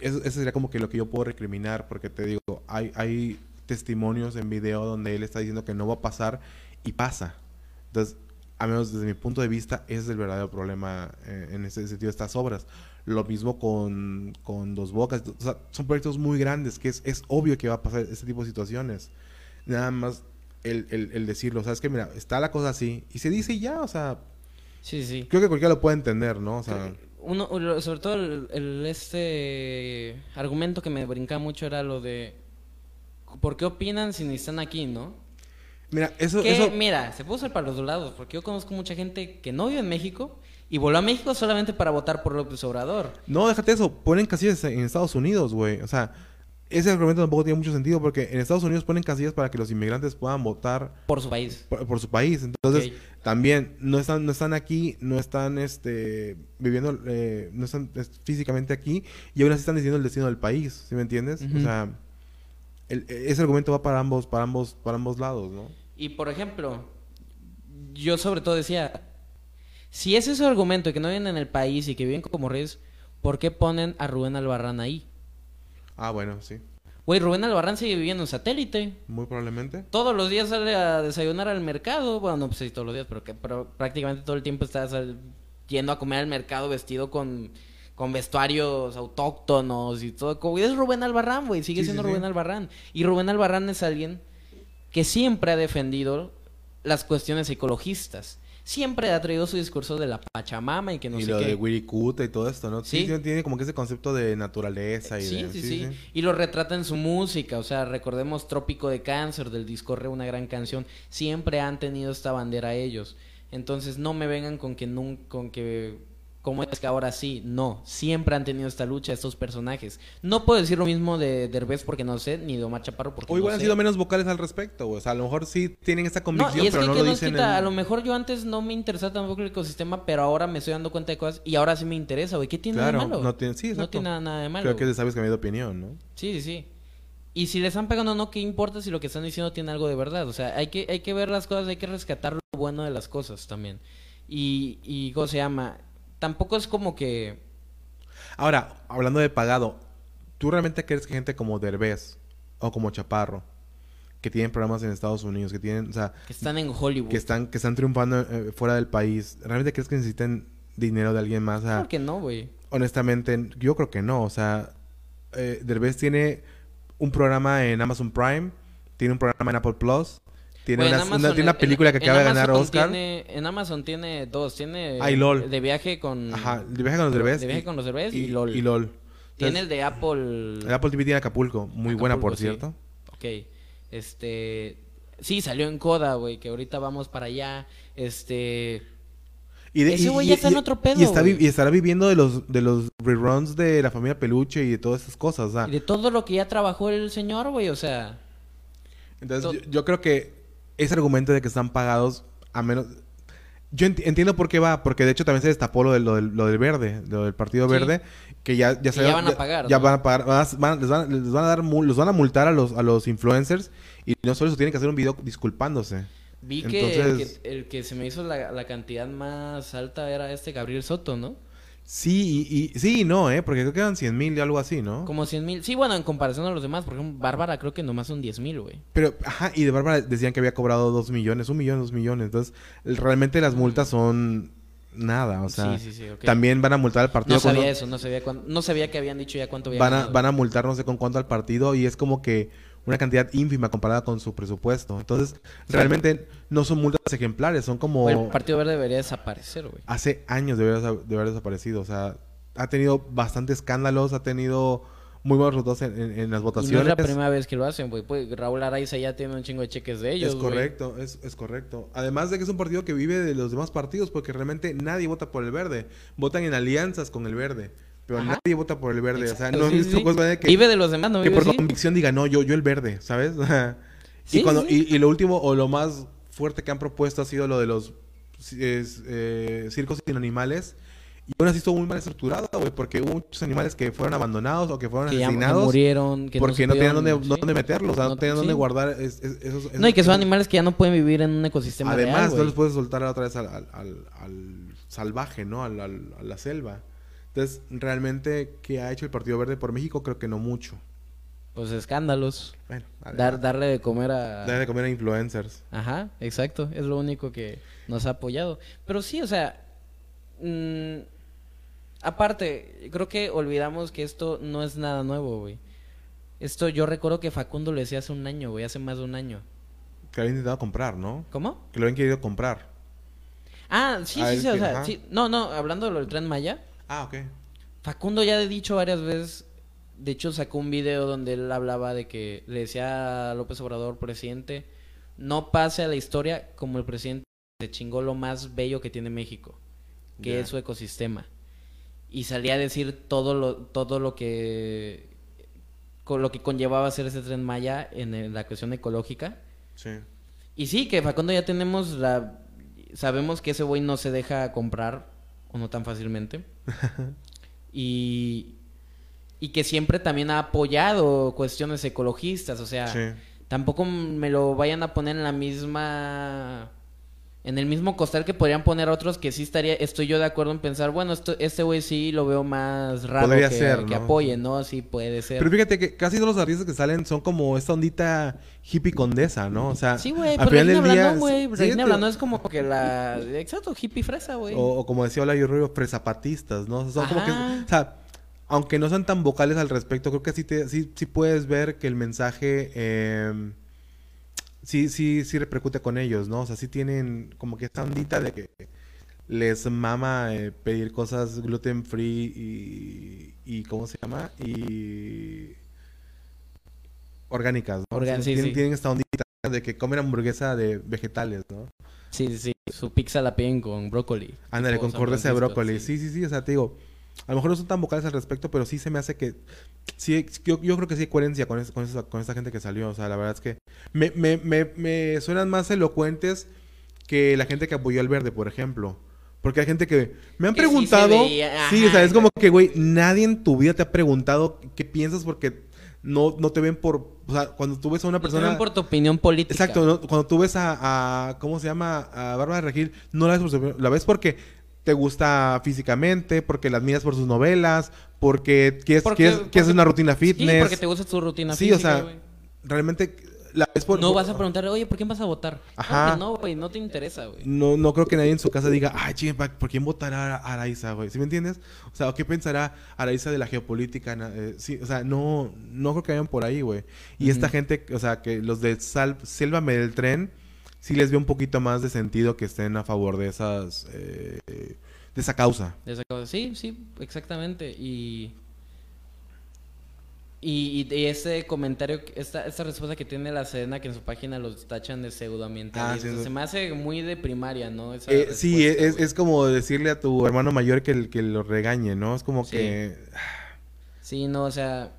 Eso, eso sería como que lo que yo puedo recriminar, porque te digo, hay, hay testimonios en video donde él está diciendo que no va a pasar y pasa. Entonces, a menos desde mi punto de vista, ese es el verdadero problema eh, en ese sentido de estas obras. Lo mismo con, con Dos Bocas. O sea, son proyectos muy grandes que es, es obvio que va a pasar este tipo de situaciones. Nada más el, el, el decirlo, ¿sabes que Mira, está la cosa así y se dice y ya, o sea, Sí, sí. Creo que cualquiera lo puede entender, ¿no? O sea, Uno, uno- sobre todo el, el- este argumento que me brincaba mucho era lo de ¿por qué opinan si ni están aquí, no? mira, eso, Que, eso, mira, se puede usar para los dos lados, porque yo conozco mucha gente que no vive en México y voló a México solamente para votar por López Obrador. no, déjate eso, ponen casillas en Estados Unidos, güey. O sea, ese argumento tampoco tiene mucho sentido porque en Estados Unidos ponen casillas para que los inmigrantes puedan votar Por su país. por, por su país. Entonces, también no están, no están aquí, no están este viviendo, eh, no están es- físicamente aquí y aún así están diciendo el destino del país, ¿sí me entiendes? O sea, el- ese argumento va para ambos, para ambos, para ambos lados, ¿no? Y por ejemplo, yo sobre todo decía, si es ese argumento que no viven en el país y que viven como reyes, ¿por qué ponen a Rubén Albarrán ahí? Ah, bueno, sí. Güey, Rubén Albarrán sigue viviendo en satélite. Muy probablemente. Todos los días sale a desayunar al mercado. Bueno, no pues sí, todos los días, pero, que, pero prácticamente todo el tiempo está yendo a comer al mercado vestido con, con vestuarios autóctonos y todo. Como, es Rubén Albarrán, güey. Sigue Sí, siendo sí, sí. Rubén Albarrán. Y Rubén Albarrán es alguien que siempre ha defendido las cuestiones ecologistas. Siempre ha traído su discurso de la Pachamama y que no y sé lo qué. de Wirikuta y todo esto, ¿no? Sí, Sí. sí, tiene como que ese concepto de naturaleza y Sí, de... sí, sí, Y lo retrata en su música. O sea, recordemos Trópico de Cáncer del disco Re, una gran canción. Siempre han tenido esta bandera ellos. Entonces no me vengan con que nunca, con que como es que ahora sí, no, siempre han tenido esta lucha estos personajes. No puedo decir lo mismo de Derbez porque no sé, ni de Omar Chaparro porque O igual no han sé. sido menos vocales al respecto. O sea, a lo mejor sí tienen esta No, convicción, y es pero que, no que lo nos dicen quita, en- a lo mejor yo antes no me interesaba tampoco el ecosistema, pero ahora me estoy dando cuenta de cosas y ahora sí me interesa, güey. ¿Qué tiene Claro, de malo? no tiene- sí, no tiene nada, de malo. Creo que güey. es de sabios cambiar de opinión, ¿no? Sí, sí, sí. Y si le están pegando o no, ¿qué importa si lo que están diciendo tiene algo de verdad? O sea, hay que, hay que ver las cosas, hay que rescatar lo bueno de las cosas también. Y, y ¿cómo se llama? Tampoco es como que... Ahora, hablando de pagado, ¿tú realmente crees que gente como Derbez o como Chaparro, que tienen programas en Estados Unidos, que tienen, o sea, que están en Hollywood. que están, que están triunfando eh, fuera del país, ¿realmente crees que necesiten dinero de alguien más? O sea, ¿Por qué no, güey? honestamente, yo creo que no. O sea, eh, Derbez tiene un programa en Amazon Prime, tiene un programa en Apple Plus, tiene, una, tiene una en- película que acaba de ganar Oscar. tiene- en Amazon tiene dos. Tiene Ah, y LOL. de viaje con... Ajá, de viaje con los Derbez. De viaje con los Derbez y, LOL. Y LOL. Tiene el de Apple... el Apple TV tiene Acapulco, muy buena por sí. cierto. Ok, este... Sí, salió en Coda, güey, que ahorita vamos para allá. Este... Y de- Ese güey ya está en otro pedo, Y, está y estará viviendo de los, de los reruns de la familia Peluche y de todas esas cosas. o sea, Y de todo lo que ya trabajó el señor, güey, o sea... Entonces, To- yo, yo creo que ese argumento de que están pagados, a menos. Yo enti- entiendo por qué va, porque de hecho también se destapó lo del, lo del, lo del verde, lo del Partido Sí. Verde, que ya, ya, se- ya van a pagar, Ya ¿no? van a pagar, van a- van- les, van, les van a dar, los van a multar a los, a los influencers y no solo eso, tienen que hacer un video disculpándose. Vi que, el que el que se me hizo la, la cantidad más alta era este Gabriel Soto, ¿no? Sí, y, y- sí y no, ¿eh? Porque creo que eran 100 mil y algo así, ¿no? Como 100 mil. Sí, bueno, en comparación a los demás, por ejemplo, Bárbara creo que nomás son 10 mil, güey. Pero, ajá, y de Bárbara decían que había cobrado 2 millones, un millón, dos millones. Entonces, realmente las multas son nada, o sea. sí, sí, sí. También van a multar al partido. No sabía eso, no sabía, no sabía que habían dicho ya cuánto había van a, ganado. van a multar no sé con cuánto al partido y es como que una cantidad ínfima comparada con su presupuesto. Entonces, realmente no son multas ejemplares, son como... El Partido Verde debería desaparecer, güey. Hace años de haber, de haber desaparecido, o sea, ha tenido bastante escándalos, ha tenido muy buenos resultados en, en- en las Y votaciones. no es la primera vez que lo hacen, güey. Pues Raúl Araiza ya tiene un chingo de cheques de ellos, es correcto, es, es correcto. Además de que es un partido que vive de los demás partidos, porque realmente nadie vota por el verde. Votan en alianzas con el verde, pero Ajá. nadie vota por el verde. Exacto, o sea, no he sí, visto sí. cosas de que, Vive de los demás, no que vive por así. convicción diga, no, yo, yo el verde, ¿sabes? Y, cuando. Y, y lo último o lo más fuerte que han propuesto ha sido lo de los es, eh, circos sin animales. Y aún así estuvo muy mal estructurado, güey, porque hubo muchos animales que fueron abandonados o que fueron Que ya que asesinados. murieron, que porque no, tenían supieron- dónde, sí. dónde meterlos, o sea, no, No- tenían dónde sí. guardar es- es- esos, esos- No, y que son animales que ya no pueden vivir en un ecosistema Además, real, no los puedes soltar otra vez al, al- al- al salvaje, ¿no? A la selva. Entonces, realmente, ¿qué ha hecho el Partido Verde por México? Creo que no mucho. Pues escándalos. Bueno, Dar, darle de comer a... Debe de comer a influencers. Ajá, exacto. Es lo único que nos ha apoyado. Pero sí, o sea... mm, aparte, creo que olvidamos que esto no es nada nuevo, güey. Esto yo recuerdo que Facundo lo decía hace un año, güey. Hace más de un año. Que habían intentado comprar, ¿no? ¿Cómo? Que lo habían querido comprar. Ah, sí, sí, sí, o sea, sí. No, no, hablando de lo del Tren Maya. Ah, ok. Facundo ya ha dicho varias veces, de hecho sacó un video donde él hablaba de que le decía a López Obrador, presidente, no pase a la historia como el presidente se chingó lo más bello que tiene México, que es su ecosistema. Y salía a decir todo lo, todo lo que con lo que conllevaba hacer ese tren Maya en la cuestión ecológica. Sí. Y sí, que Facundo ya tenemos la... Sabemos que ese güey no se deja comprar, o no tan fácilmente. y, y que siempre también ha apoyado cuestiones ecologistas, o sea, Sí. tampoco me lo vayan a poner en la misma... En el mismo costal que podrían poner otros que sí estaría, estoy yo de acuerdo en pensar, bueno, esto, este güey sí lo veo más raro Podría que, ser, que ¿no? apoye, ¿no? Sí puede ser. Pero fíjate que casi todos los artistas que salen son como esta ondita hippie condesa, ¿no? O sea, Sí, güey, pero día... Blandón, güey. sí, te- es como que la... Exacto, hippie fresa, güey. O, o como decía Hola Yo Rubio, fresapatistas, ¿no? O sea, son como que... O sea, aunque no sean tan vocales al respecto, creo que sí, te, sí, sí puedes ver que el mensaje... eh, sí, sí, sí repercute con ellos, ¿no? O sea, sí tienen como que esta ondita de que les mama eh, pedir cosas gluten free y, y... ¿Cómo se llama? Y... Orgánicas, ¿no? Organ- sí, tienen, sí. tienen esta ondita de que comen hamburguesa de vegetales, ¿no? Sí, sí, sí. Su pizza la piden con brócoli. Ándale, con corteza de brócoli. Sí. sí, sí, o sea, te digo, a lo mejor no son tan vocales al respecto, pero sí se me hace que, sí, yo, yo creo que sí hay coherencia con, es- con, esa, con esta gente que salió, o sea, la verdad es que me, me, me, me suenan más elocuentes que la gente que apoyó al verde, por ejemplo. Porque hay gente que me han Que sí se preguntado, sí, o sea, es como que, güey, nadie en tu vida te ha preguntado qué piensas porque no, no te ven por, o sea, cuando tú ves a una No te persona... ven por tu opinión política. Exacto, ¿no? cuando tú ves a, a- ¿cómo se llama? A Bárbara Regil, no la ves por su- la ves porque te gusta físicamente, porque la admiras por sus novelas, porque quieres, Porque- quieres, quieres porque- una rutina Sí, fitness. porque te gusta tu rutina Sí, o física, sea, güey. realmente la por... No por- vas a preguntar, oye, ¿por quién vas a votar? Ajá. No, no, güey, no te interesa, güey. No, no creo que nadie en su casa diga, ay, chingue, pa- ¿por quién votará a Araiza, güey? ¿Sí me entiendes? O sea, ¿qué pensará Araiza de la geopolítica? Eh, sí, o sea, no, no creo que vayan por ahí, güey. Y esta gente, o sea, que los de Sal Sélvame del tren, sí les veo un poquito más de sentido que estén a favor de esas, eh, de esa causa. De esa cosa. Sí, sí, exactamente. Y. Y, y, ese comentario, esta, esta respuesta que tiene la Sedena, que en su página los tachan de pseudoambientalistas, Ah, sí, eso- se me hace muy de primaria, ¿no? Esa Eh, sí, es, es como decirle a tu hermano mayor que, que lo regañe, ¿no? Es como Sí. que... Sí, no, o sea.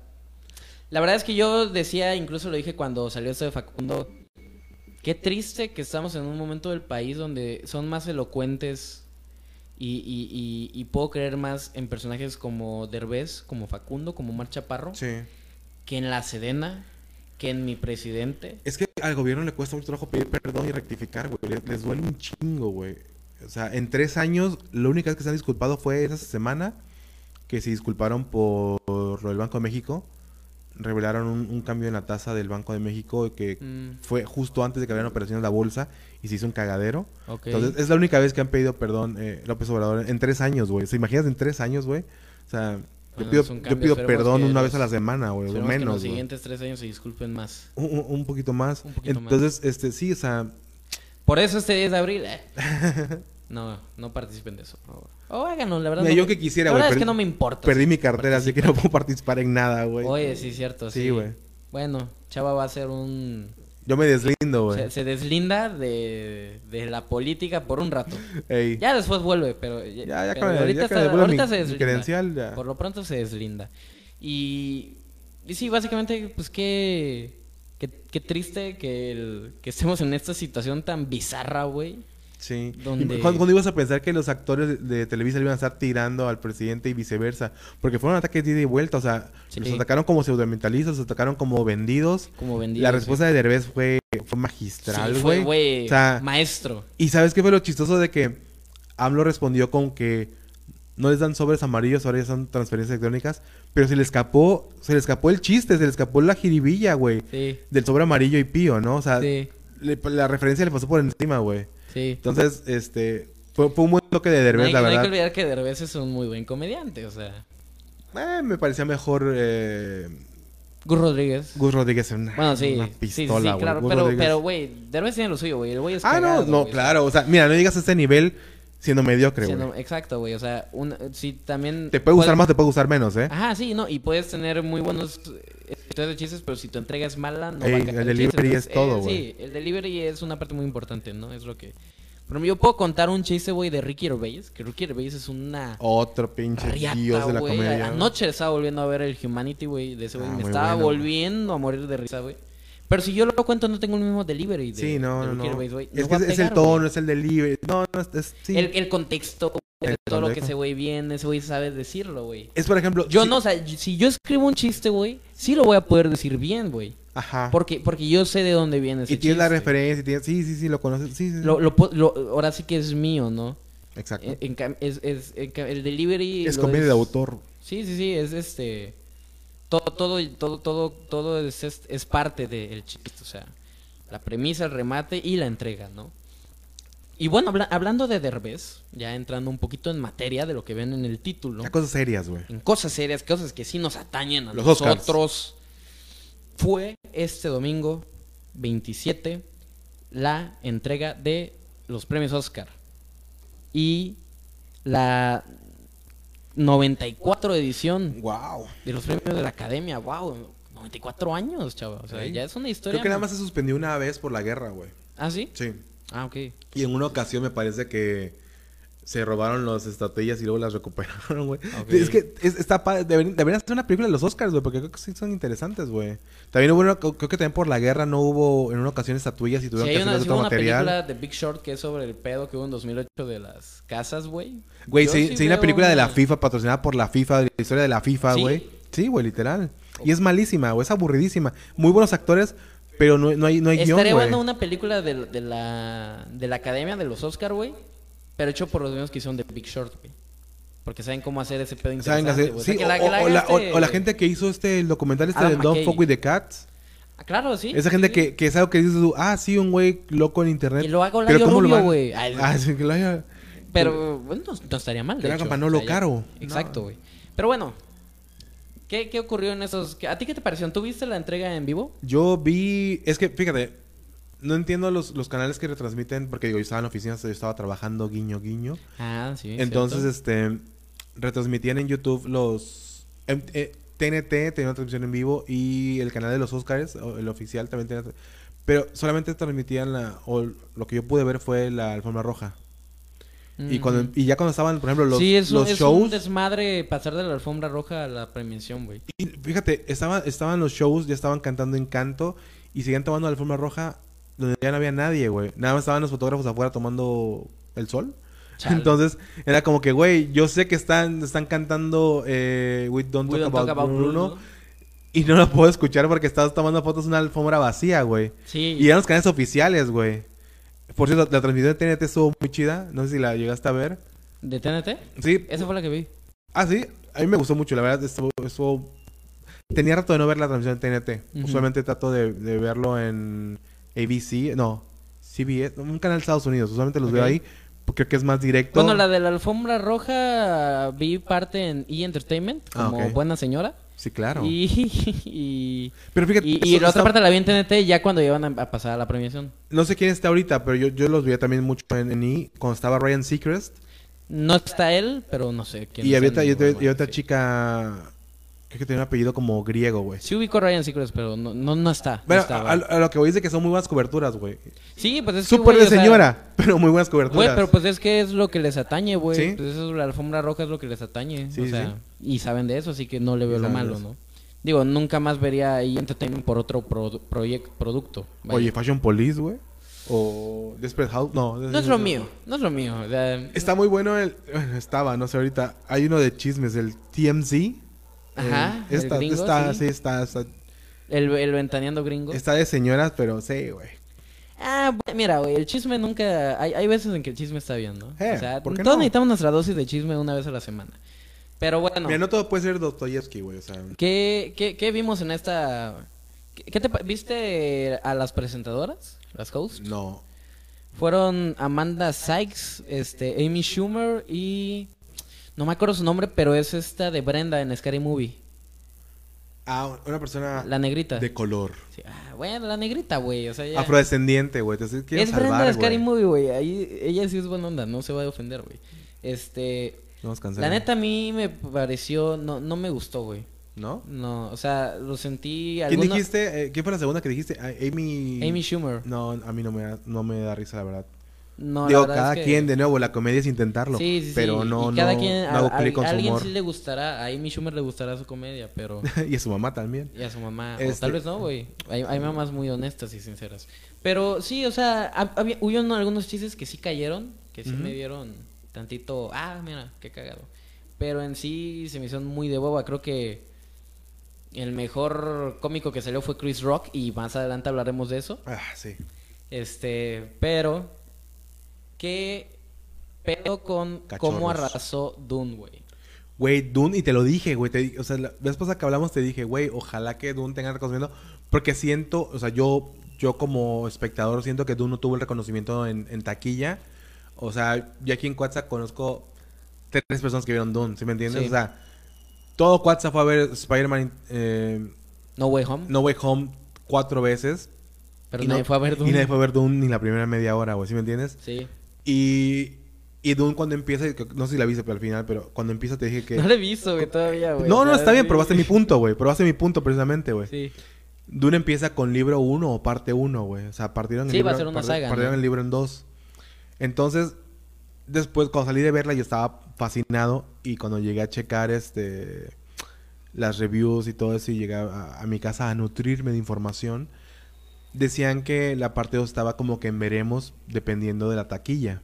La verdad es que yo decía, incluso lo dije cuando salió esto de Facundo. Qué triste que estamos en un momento del país donde son más elocuentes y, y, y, y puedo creer más en personajes como Derbez, como Facundo, como Mar Chaparro, Sí. que en la Sedena, que en mi presidente. Es que al gobierno le cuesta mucho trabajo pedir perdón y rectificar, güey. Les, les duele un chingo, güey. O sea, en tres años, la única vez que se han disculpado fue esa semana que se disculparon por del Banco de México. Revelaron un, un cambio en la tasa del Banco de México que Mm, fue justo antes de que abrieran operaciones en la bolsa y se hizo un cagadero. Entonces, es la única vez que han pedido perdón eh, López Obrador en tres años, güey. ¿Se imaginas en tres años, güey? O sea, yo pido, un yo pido perdón una los- vez a la semana, güey, o que en menos, los siguientes tres años se disculpen más. Un, un- un poquito más. Un poquito más. Entonces, este, sí, o sea, Por eso este 10 de abril. eh. No, no participen de eso. por favor. O háganlo, la verdad. Mira, no yo me- que quisiera, La güey. verdad es perdí- que no me importa. Perdí si mi cartera, así que no puedo participar en nada, güey. Oye, sí, cierto. Sí, Sí, güey. Bueno, Chava va a ser un. Yo me deslindo, güey. Se, se deslinda de, de la política por un rato. Ey. Ya después vuelve, pero. Ya, Ya, ya pero con el- ahorita, ya está- ahorita mi- se deslinda. credencial, ya. Por lo pronto se deslinda. Y. Y sí, básicamente, pues qué. Qué, qué triste que, el- que estemos en esta situación tan bizarra, güey. Sí. Donde- ¿Y ¿Cuándo, cuándo ibas a pensar que los actores de, Televisa le iban a estar tirando al presidente y viceversa? Porque fueron ataques de ida y vuelta. O sea, Sí. los atacaron como pseudomentalistas, los atacaron como vendidos. Como vendido. La respuesta de Derbez fue, fue magistral, fue, güey. güey. O sea, maestro. y ¿sabes qué fue lo chistoso de que AMLO respondió con que no les dan sobres amarillos, ahora ya son transferencias electrónicas, pero se le escapó, se le escapó el chiste, se le escapó la jiribilla, güey, Sí, del sobre amarillo y pío, ¿no? O sea, le- la referencia le pasó por encima, güey. Sí. Entonces, este, fue, fue un buen toque de No Derbez, hay, la no hay que verdad. olvidar que Derbez es un muy buen comediante, o sea. Eh, me parecía mejor eh, Gus Rodríguez. Gus Rodríguez en una, Bueno, sí. una sí, sí, sí, pistola, claro. Gus Pero, Rodríguez- pero, güey, Derbez tiene lo suyo, güey. El güey es Ah, cagado, no, no, claro. O sea, mira, no llegas a este nivel siendo mediocre, güey. exacto, güey. O sea, un, sí, también... Te puede gustar puedes- más, te puede gustar menos, ¿eh? Ajá, sí, no. Y puedes tener muy buenos historias de chistes, pero si tu entrega es mala, no Ey, va a el delivery Entonces, es todo, eh, güey. Sí, el delivery es una parte muy importante, ¿no? Es lo que... Ejemplo, yo puedo contar un chiste, güey, de Ricky Gervais. Que Ricky Gervais es una... Otro pinche Riata, dios de la güey. comedia. Anoche estaba volviendo a ver el Humanity, güey, de ese güey. Ah, Me estaba bueno. volviendo a morir de risa, güey. Pero si yo lo cuento, no tengo el mismo delivery. De, Sí, no, de no, Ricky no. Gervais, güey. Es No que es, a es el pegar, tono, güey. es el delivery. No, no, es, sí. El, el contexto, de todo lo que contexto. ese güey viene, ese güey sabe decirlo, güey. Es, por ejemplo... Yo no, o sea, si yo escribo un chiste, güey, sí lo voy a poder decir bien, güey. Ajá. Porque, porque yo sé de dónde viene ese y tienes la referencia, y tienes... Sí, sí, sí, lo conoces. Sí, sí, sí. Lo, lo, ahora sí que es mío, ¿no? Exacto. En- en cam- es, es- en el delivery... es comedia de autor. Sí, sí, sí, es este... Todo, todo, todo, todo, todo es, es, es parte del chiste, o sea, la premisa, el remate y la entrega, ¿no? Y bueno, habla- hablando de Derbez, ya entrando un poquito en materia de lo que ven en el título, Ya cosas serias, güey. en cosas serias, cosas que sí nos atañen a Los Oscars. nosotros, fue este domingo 27 la entrega de los premios Oscar y la 94 edición Wow. de los premios de la Academia. Wow, 94 años, chaval. O sea, Sí. ya es una historia. Creo que nada más se suspendió una vez por la guerra, güey. ¿Ah, sí? Sí. Ah, ok. Y en una ocasión me parece que se robaron las estatuillas y luego las recuperaron, güey. Ok. Es que es- está padre. Deberían, deberían hacer una película de los Oscars, güey, porque creo que sí son interesantes, güey. También hubo una- creo que también por la guerra no hubo en una ocasión estatuillas y Sí, tuvieron hay que hacer sí otro una material. película de Big Short que es sobre el pedo que hubo en 2008 de las casas, güey. Güey, sí, sí sí una película de la FIFA patrocinada por la FIFA, de la historia de la FIFA, ¿Sí? güey. Sí, güey, literal. Y es malísima, güey, es aburridísima. Muy buenos actores, pero no, no hay, no hay guion, Estaría bueno una película de, de la, de la Academia de los Oscar, güey. Pero hecho por los mismos que hicieron de Big Short, güey. Porque saben cómo hacer ese pedo ¿Saben interesante, hacer? güey. O Sí, sea, o, la- que la o- o la, haga o- o la gente que hizo este el documental este de Don't. Fuck With The Cats. Ah, claro, sí. Esa gente sí. que, que es algo que dices tú, ah, sí, un güey loco en internet. Y lo ¿cómo lo Rubio, güey. Ah, sí, que lo haga. Pero, bueno, no, no estaría mal. Que de lo hagan hecho. para Manolo ya- Caro. Exacto, No. güey. Pero bueno, ¿qué, ¿qué ocurrió en esos? ¿A ti qué te pareció? ¿Tú viste la entrega en vivo? Yo vi, es que fíjate, no entiendo los, los canales que retransmiten, porque digo, yo estaba en la oficina, yo estaba trabajando guiño guiño. Ah, sí. Entonces, cierto. este, retransmitían en YouTube los... em- eh, TNT tenía una transmisión en vivo y el canal de los Oscars, el oficial, también tenía... Pero solamente transmitían la... O lo que yo pude ver fue la alfombra roja. Y, cuando, y ya cuando estaban, por ejemplo, los, sí, es, un- los es shows... un desmadre pasar de la alfombra roja a la premiación, güey. Y fíjate, estaban, estaban los shows, ya estaban cantando Encanto y seguían tomando la alfombra roja donde ya no había nadie, güey. Nada más estaban los fotógrafos afuera tomando el sol. Chale. Entonces, era como que, güey, yo sé que están, están cantando eh, We Don't We Talk don't About, talk about Bruno, Bruno. y no lo puedo escuchar porque estás tomando fotos en una alfombra vacía, güey. Sí. Y eran los canales oficiales, güey. Por cierto, la transmisión de TNT estuvo muy chida. No sé si la llegaste a ver. ¿De TNT? Sí. Esa fue la que vi. Ah, sí. A mí me gustó mucho, la verdad. Estuvo, estuvo- Tenía rato de no ver la transmisión de TNT. Usualmente trato de, de verlo en ABC. No, CBS. Un canal de Estados Unidos. Usualmente los veo ahí. Porque creo que es más directo. Bueno, la de la alfombra roja vi parte en E! Entertainment, Ah, como buena señora. Sí, claro. Y, y, Pero fíjate, y- y la otra parte la vi en TNT ya cuando iban a, pasar a la premiación. no sé quién está ahorita, pero yo, yo los veía también mucho en, en I, cuando estaba Ryan Seacrest. No está él, pero no sé quién Y había, otra- y otra- chica, creo que tenía un apellido como griego, güey. Sí ubico a Ryan Seacrest, pero no, no, no está. no Bueno, está, a, a lo que voy es de que son muy buenas coberturas, güey. Sí, pues es que, Súper de o sea, señora, pero muy buenas coberturas. Güey, pero pues es que es lo que les atañe, güey. Sí. Pues eso, la alfombra roja es lo que les atañe. Sí, o sí, sea, y saben de eso, así que no le veo lo malo. ¿no? Digo, nunca más vería ahí Entertainment por otro pro- producto. vaya. Oye, Fashion Police, güey. O Desperate House, no. no es lo mío, no es lo mío. o sea, Está muy bueno el... Bueno, estaba, no sé ahorita. Hay uno de chismes, el TMZ. Ajá, Eh, el está, gringo, está, sí. sí, está, está, el, el ventaneando gringo. está de señoras, pero sí, güey. Ah, mira, güey, el chisme nunca... Hay, hay veces en que el chisme está bien, ¿no? Eh, o sea, ¿por qué todos no? necesitamos nuestra dosis de chisme una vez a la semana. Pero bueno, Mira, no todo puede ser Dostoyevsky, güey, o sea... ¿qué, qué, qué vimos en esta... ¿Qué, te ¿Viste a las presentadoras? ¿Las hosts? No. Fueron Amanda Sykes, este, Amy Schumer y... No me acuerdo su nombre, pero es esta de Brenda en Scary Movie. Ah, una persona La negrita. de color. Sí, ah, bueno, la negrita, güey. O sea, ya- Afrodescendiente, güey. Es Brenda salvar, de Scary. Movie, güey. Ahí, ella sí es buena onda, no se va a ofender, güey. Este... Vamos a. La neta a mí me pareció... No, no me gustó, güey. ¿No? No, o sea, lo sentí... ¿Quién dijiste? Eh, ¿Quién fue la segunda que dijiste? Ah, Amy... Amy Schumer. No, a mí no me da, no me da risa, la verdad. No, Digo, cada es que- quien, de nuevo, la comedia es intentarlo. Sí, sí, sí. pero no, y cada no, quien, no a, hago a- clic con a su alguien humor. sí le gustará, a Amy Schumer le gustará su comedia, pero... y a su mamá también. Y a su mamá, o Este- tal vez no, güey. Hay, hay mamás muy honestas y sinceras. Pero sí, o sea, hab- había, hubieron algunos chistes que sí cayeron, que sí me dieron tantito, ah, mira, qué cagado. Pero en sí se me hicieron muy de boba. Creo que el mejor cómico que salió fue Chris Rock y más adelante hablaremos de eso. Ah, sí. Este, pero qué pedo con cómo arrasó Dune, güey. Güey, Dune, y te lo dije, güey. te O sea, la vez pasada que hablamos te dije, güey, ojalá que Dune tenga reconocimiento. Porque siento, o sea, yo, yo como espectador siento que Dune no tuvo el reconocimiento en, en taquilla. O sea, yo aquí en WhatsApp conozco tres personas que vieron Dune, ¿sí me entiendes? Sí. O sea, todo WhatsApp fue a ver Spider-Man eh, No Way Home. No Way Home cuatro veces. pero y nadie no- fue a ver Dune. Y nadie fue a ver Dune ni la primera media hora, güey, ¿sí me entiendes? Sí. Y, y Dune cuando empieza, no sé si la viste pero al final, pero cuando empieza te dije que... No lo he visto, güey, todavía, güey. No, no, está bien, sí. probaste mi punto, güey. Probaste mi punto precisamente, güey. Sí. Dune empieza con libro 1 o parte 1, güey. O sea, partieron el Sí, libro, va a ser una parti- saga, partieron ¿no? el libro en dos. Entonces, después, cuando salí de verla, yo estaba fascinado. Y cuando llegué a checar este las reviews y todo eso, y llegué a, a mi casa a nutrirme de información, decían que la parte 2 estaba como que en veremos, dependiendo de la taquilla.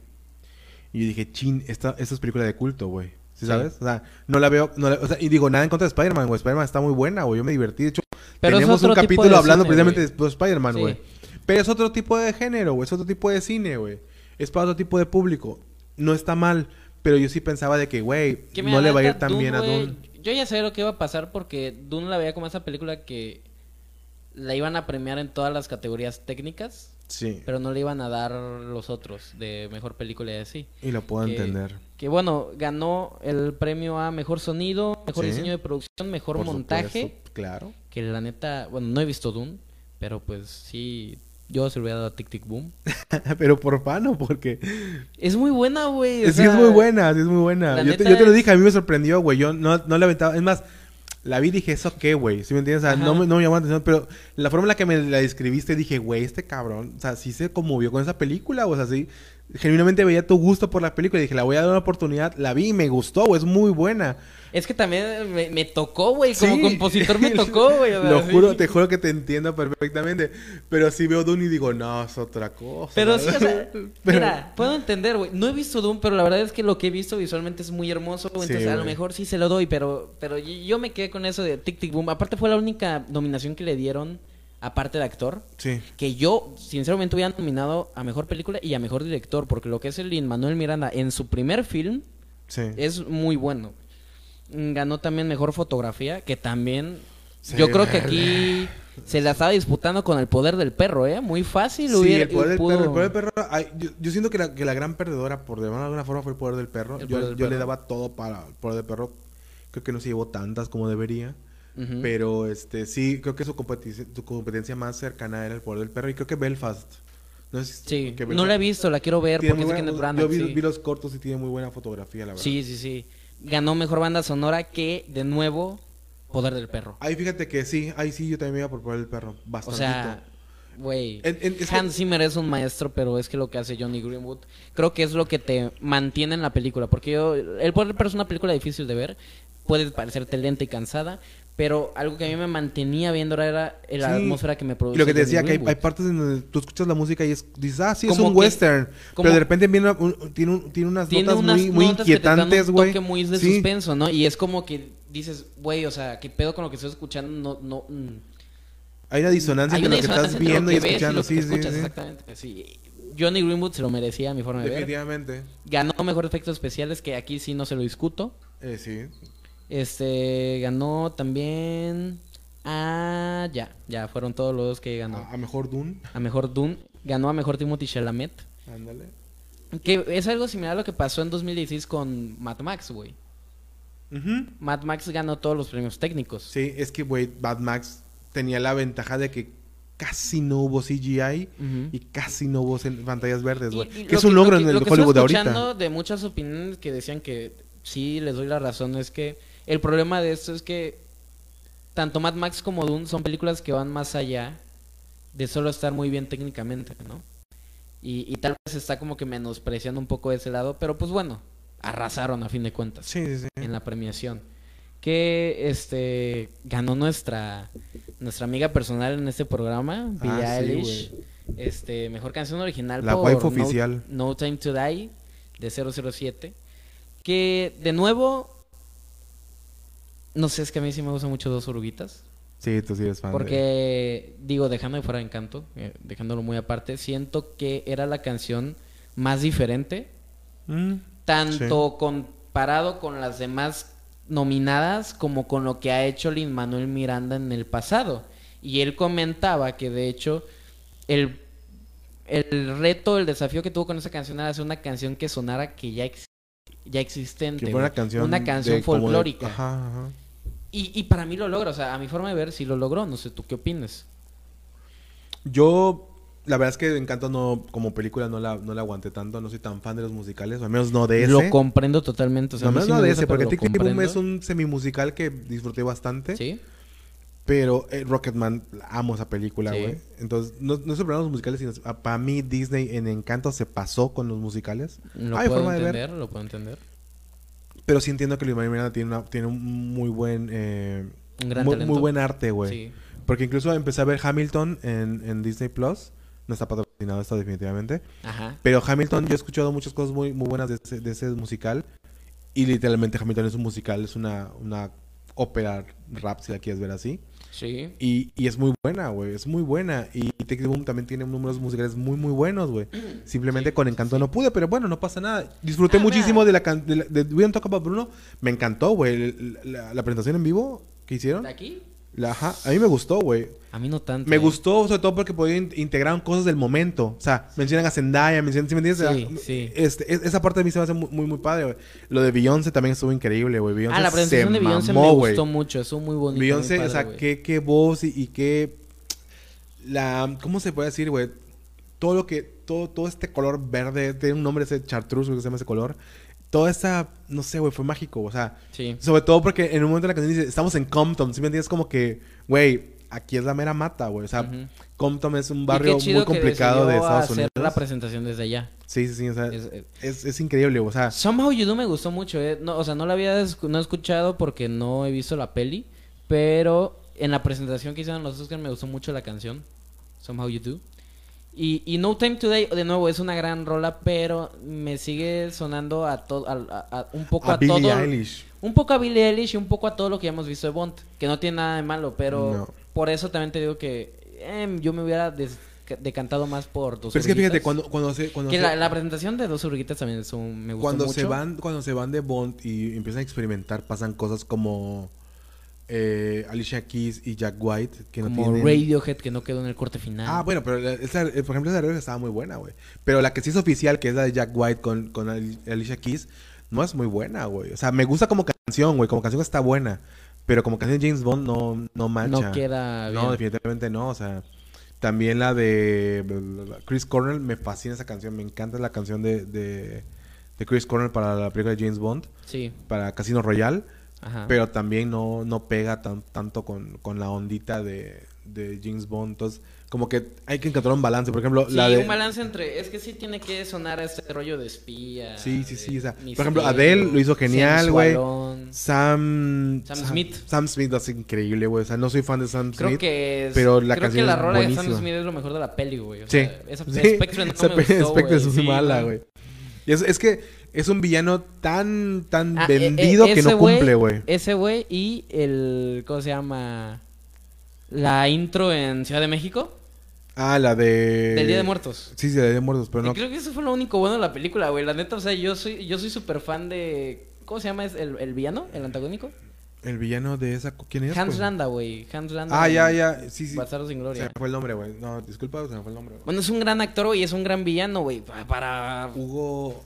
Y yo dije, chin, esta, esta es película de culto, güey. ¿Sí Sí. sabes? O sea, no la veo. no la- o sea, y digo, nada en contra de Spider-Man, güey. Spider-Man está muy buena, güey. Yo me divertí. De hecho, Pero tenemos un capítulo de hablando cine, precisamente güey. de Spider-Man, Sí. güey. Pero es otro tipo de género, güey. Es otro tipo de cine, güey. Es para otro tipo de público. No está mal. Pero yo sí pensaba de que, güey, no le va a ir tan bien a Dune. Yo ya sabía lo que iba a pasar porque Dune la veía como esa película que la iban a premiar en todas las categorías técnicas, Sí. pero no le iban a dar los otros de mejor película y así. Y lo puedo que- entender. Que bueno, ganó el premio a mejor sonido, mejor Sí. diseño de producción, mejor Por montaje. supuesto, claro. Que la neta, bueno, no he visto Dune, pero pues sí, yo se lo hubiera dado a Tic Tic Boom. Pero por pano, porque... Es muy buena, güey. sea, es muy buena, es muy buena. Yo te, yo te lo es- dije, a mí me sorprendió, güey. Yo no, no le aventaba. Es más, la vi y dije, ¿eso qué, güey? ¿Sí me entiendes? O sea, no me, no me llamó la atención, pero la forma en la que me la describiste, dije, güey, este cabrón, o sea, sí se conmovió con esa película, o sea, sí. Genuinamente veía tu gusto por la película y dije, la voy a dar una oportunidad. La vi y me gustó, güey, es muy buena. Es que también me, me tocó, güey. Como Sí. compositor me tocó, güey. Lo juro, te juro que te entiendo perfectamente. Pero sí veo Dune y digo, no, es otra cosa. Pero sí, o sea, Pero- mira, puedo entender, güey. No he visto Doom, pero la verdad es que lo que he visto visualmente es muy hermoso. Entonces, a lo mejor sí se lo doy, pero, pero yo me quedé con eso de Tic Tic Boom. Aparte, fue la única nominación que le dieron, aparte de actor, Sí, que yo, sinceramente, hubiera nominado a mejor película y a mejor director, porque lo que es el Lin Manuel Miranda en su primer film sí. es muy bueno. Mm, Ganó también mejor fotografía, que también. Sí, yo creo que aquí se la estaba disputando con el poder del perro, ¿eh? Muy fácil. Sí, hubiera- el poder del pudo- perro. El poder del perro ay, yo, yo siento que la, que la gran perdedora, por de alguna forma, fue el poder del perro. El yo poder del yo le daba todo para el poder del perro. Creo que no se llevó tantas como debería. Pero este sí, creo que su competencia, su competencia más cercana era el poder del perro. Y creo que Belfast. No sé si- Sí, que no la he visto, la quiero ver tiene porque es Kenneth Branagh. Yo vi, sí. vi los cortos y tiene muy buena fotografía, la verdad. sí, sí, sí. Ganó mejor banda sonora que, de nuevo, Poder del Perro. Ahí fíjate que sí, ahí sí yo también iba por poder del perro. O Bastante. sea, güey. Que- Hans Zimmer es un maestro, pero es que lo que hace Johnny Greenwood creo que es lo que te mantiene en la película. Porque yo, El Poder del Perro es una película difícil de ver. Puede parecerte lenta y cansada. Pero algo que a mí me mantenía viendo era la Sí. atmósfera que me Y produce. lo que te decía, que hay, hay partes en donde tú escuchas la música y es, dices, ah, sí, es un que- western. pero de repente viene una- un- tiene, un- tiene unas Tiene notas unas muy, muy notas que inquietantes, un güey. toque muy de Sí. suspenso, ¿no? Y es como que dices, güey, o sea, ¿qué pedo con lo que estoy escuchando? No, no, mm. Hay una disonancia entre lo que estás viendo y que ves escuchando. que Sí, sí, escuchas, sí. Exactamente, sí. Johnny Greenwood se lo merecía, a mi forma de ver. Definitivamente. Ganó mejor efectos especiales, que aquí sí no se lo discuto. Eh, sí. Este, ganó también... Ah, ya, ya, fueron todos los que ganó. A, a mejor Dune. A mejor Dune, ganó a mejor Timothy Chalamet. Ándale. Que es algo similar a lo que pasó en 2016 con Mad Max, güey. Ujú. Mad Max ganó todos los premios técnicos. Sí, es que, güey, Bad Max tenía la ventaja de que casi no hubo CGI y casi no hubo pantallas verdes, güey. Que es un lo logro que- en el lo que Hollywood de estoy ahorita. escuchando de muchas opiniones que decían que sí, les doy la razón, es que el problema de esto es que tanto Mad Max como Dune son películas que van más allá de solo estar muy bien técnicamente, ¿no? Y, y tal vez está como que menospreciando un poco ese lado, pero pues bueno, arrasaron a fin de cuentas Sí, sí, sí. en la premiación. Que este ganó nuestra nuestra amiga personal en este programa, Billie Ah, Eilish. este, mejor canción original La por no, oficial. No Time to Die de 007. Que de nuevo no sé, es que a mí sí me gustan mucho dos oruguitas. Sí, tú sí eres fan. de- Porque, digo, dejando de fuera Encanto, eh, dejándolo muy aparte, siento que era la canción más diferente Mm, tanto comparado con las demás nominadas como con lo que ha hecho Lin Manuel Miranda en el pasado. Y él comentaba que de hecho el, el reto, el desafío que tuvo con esa canción era hacer una canción que sonara que ya, ex- ya existente. fue una canción. Una canción de- como de- folclórica. Ajá, ajá. Y, y para mí lo logra, o sea, a mi forma de ver sí lo logró. No sé, ¿tú qué opinas? Yo, la verdad es que Encanto no, como película no la, no la aguanté tanto. No soy tan fan de los musicales, o al menos no de ese. Lo comprendo totalmente. O sea, no, menos sí no me de ese, porque Tic Tic Boom es un semi-musical que disfruté bastante. ¿Sí? Pero eh, Rocketman, amo esa película, Sí. güey. Entonces, no, no es los musicales, sino para mí Disney en Encanto se pasó con los musicales. Lo puedo forma de ver. entender, lo puedo entender. Pero sí entiendo que Luis Manuel Miranda tiene, una- tiene un muy buen... eh, Un gran muy, talento. muy buen arte, güey. Sí. Porque incluso empecé a ver Hamilton en, en Disney Plus. No está patrocinado esto definitivamente. Ajá. Pero Hamilton, yo he escuchado muchas cosas muy, muy buenas de ese, de ese musical. Y literalmente Hamilton es un musical, es una, una ópera rap, si la quieres ver así. Sí. Y, y es muy buena, güey. Es muy buena. Y Tic Boom también tiene números musicales muy, muy buenos, güey. Simplemente Sí, con Encanto no pude, pero bueno, no pasa nada. Disfruté Ah, muchísimo de la. De, la- de We Don't Talk About Bruno. Me encantó, güey. La, la- la presentación en vivo que hicieron. ¿De aquí? La, ajá, a mí me gustó, güey. A mí no tanto. Me eh. gustó sobre todo porque podían integrar cosas del momento. O sea, mencionan a Zendaya, mencionan, ¿sí me entiendes? Sí, Ah, sí. Este, es- esa parte de mí se me hace muy, muy, muy padre, güey. Lo de Beyoncé también estuvo increíble, güey. Ah, la presentación se de Beyoncé me gustó mucho. Estuvo muy bonito. Beyoncé, muy o sea, qué, qué voz y, y qué... La... ¿Cómo se puede decir, güey? Todo lo que... Todo, todo este color verde, tiene un nombre ese chartreuse, que se llama ese color. Toda esa... No sé, güey, fue mágico, o sea... Sí. Sobre todo porque en un momento de la canción dice, estamos en Compton, ¿sí me entiendes? Como que, güey, aquí es la mera mata, güey. O sea. Compton es un barrio muy complicado que de Estados hacer Unidos. la presentación desde allá. Sí, sí, sí, o sea, Es- eh, es, es increíble, o sea, Somehow You Do me gustó mucho, eh. No, o sea, no la había no he escuchado porque no he visto la peli, pero en la presentación que hicieron los Oscars me gustó mucho la canción Somehow You Do. Y, y No Time Today, de nuevo, es una gran rola, pero me sigue sonando a todo, a, a- a- un poco a, a Billie todo, Eilish. un poco a Billie Eilish y un poco a todo lo que ya hemos visto de Bond, que no tiene nada de malo, pero No. por eso también te digo que em, yo me hubiera des- decantado más por dos Pero es que fíjate, cuando, cuando se... Cuando Que se- la, la presentación de dos Oruguitas también es un- me gustó cuando mucho. se van cuando se van de Bond y empiezan a experimentar pasan cosas como eh, Alicia Keys y Jack White que no como tienen Radiohead que no quedó en el corte final. ah bueno pero esa- eh, por ejemplo esa Radiohead estaba muy buena güey pero la que sí es oficial que es la de Jack White con, con Ali- Alicia Keys no es muy buena güey o sea me gusta como canción güey como canción está buena Pero como canción de James Bond no, no mancha. No queda No, bien. definitivamente no. O sea, también la de Chris Cornell, me fascina esa canción. Me encanta la canción de, de, de Chris Cornell para la película de James Bond, Sí, para Casino Royale. Ajá. Pero también no, no pega tan, tanto con, con la ondita de, de James Bond. Entonces, como que hay que encontrar un balance. Por ejemplo, Sí, la de... un balance entre... Es que sí tiene que sonar a este rollo de espía. Sí, sí, sí, o sea, por ejemplo, Adele lo hizo genial, güey. Sam... Sam Smith. Sam Smith lo hace increíble, güey. O sea, no soy fan de Sam Creo Smith. que es, pero la creo canción que la rola de Sam. Smith es lo mejor de la peli, güey. O Sí. sea, esa sí. Spectre no me gustó, Spectre es mala, güey. Es que es un villano tan, tan Ah, eh, vendido eh, que ese no cumple, güey. Ese güey y el... ¿Cómo se llama? La intro en Ciudad de México. Ah, la de... Del Día de Muertos. Sí, sí, del Día de Muertos, pero Y no... creo que eso fue lo único bueno de la película, güey. La neta, o sea, yo soy yo soy súper fan de... ¿Cómo se llama es el, el villano? ¿El antagónico? El villano de esa... ¿Quién es? Hans güey? Landa, güey. Hans Landa. Ah, ya, ya. Sí, sí. Bastardos sin Se Gloria. me fue el nombre, güey. No, disculpa, se me fue el nombre. güey. Bueno, es un gran actor, güey. Es un gran villano, güey. pa- Para... Hugo...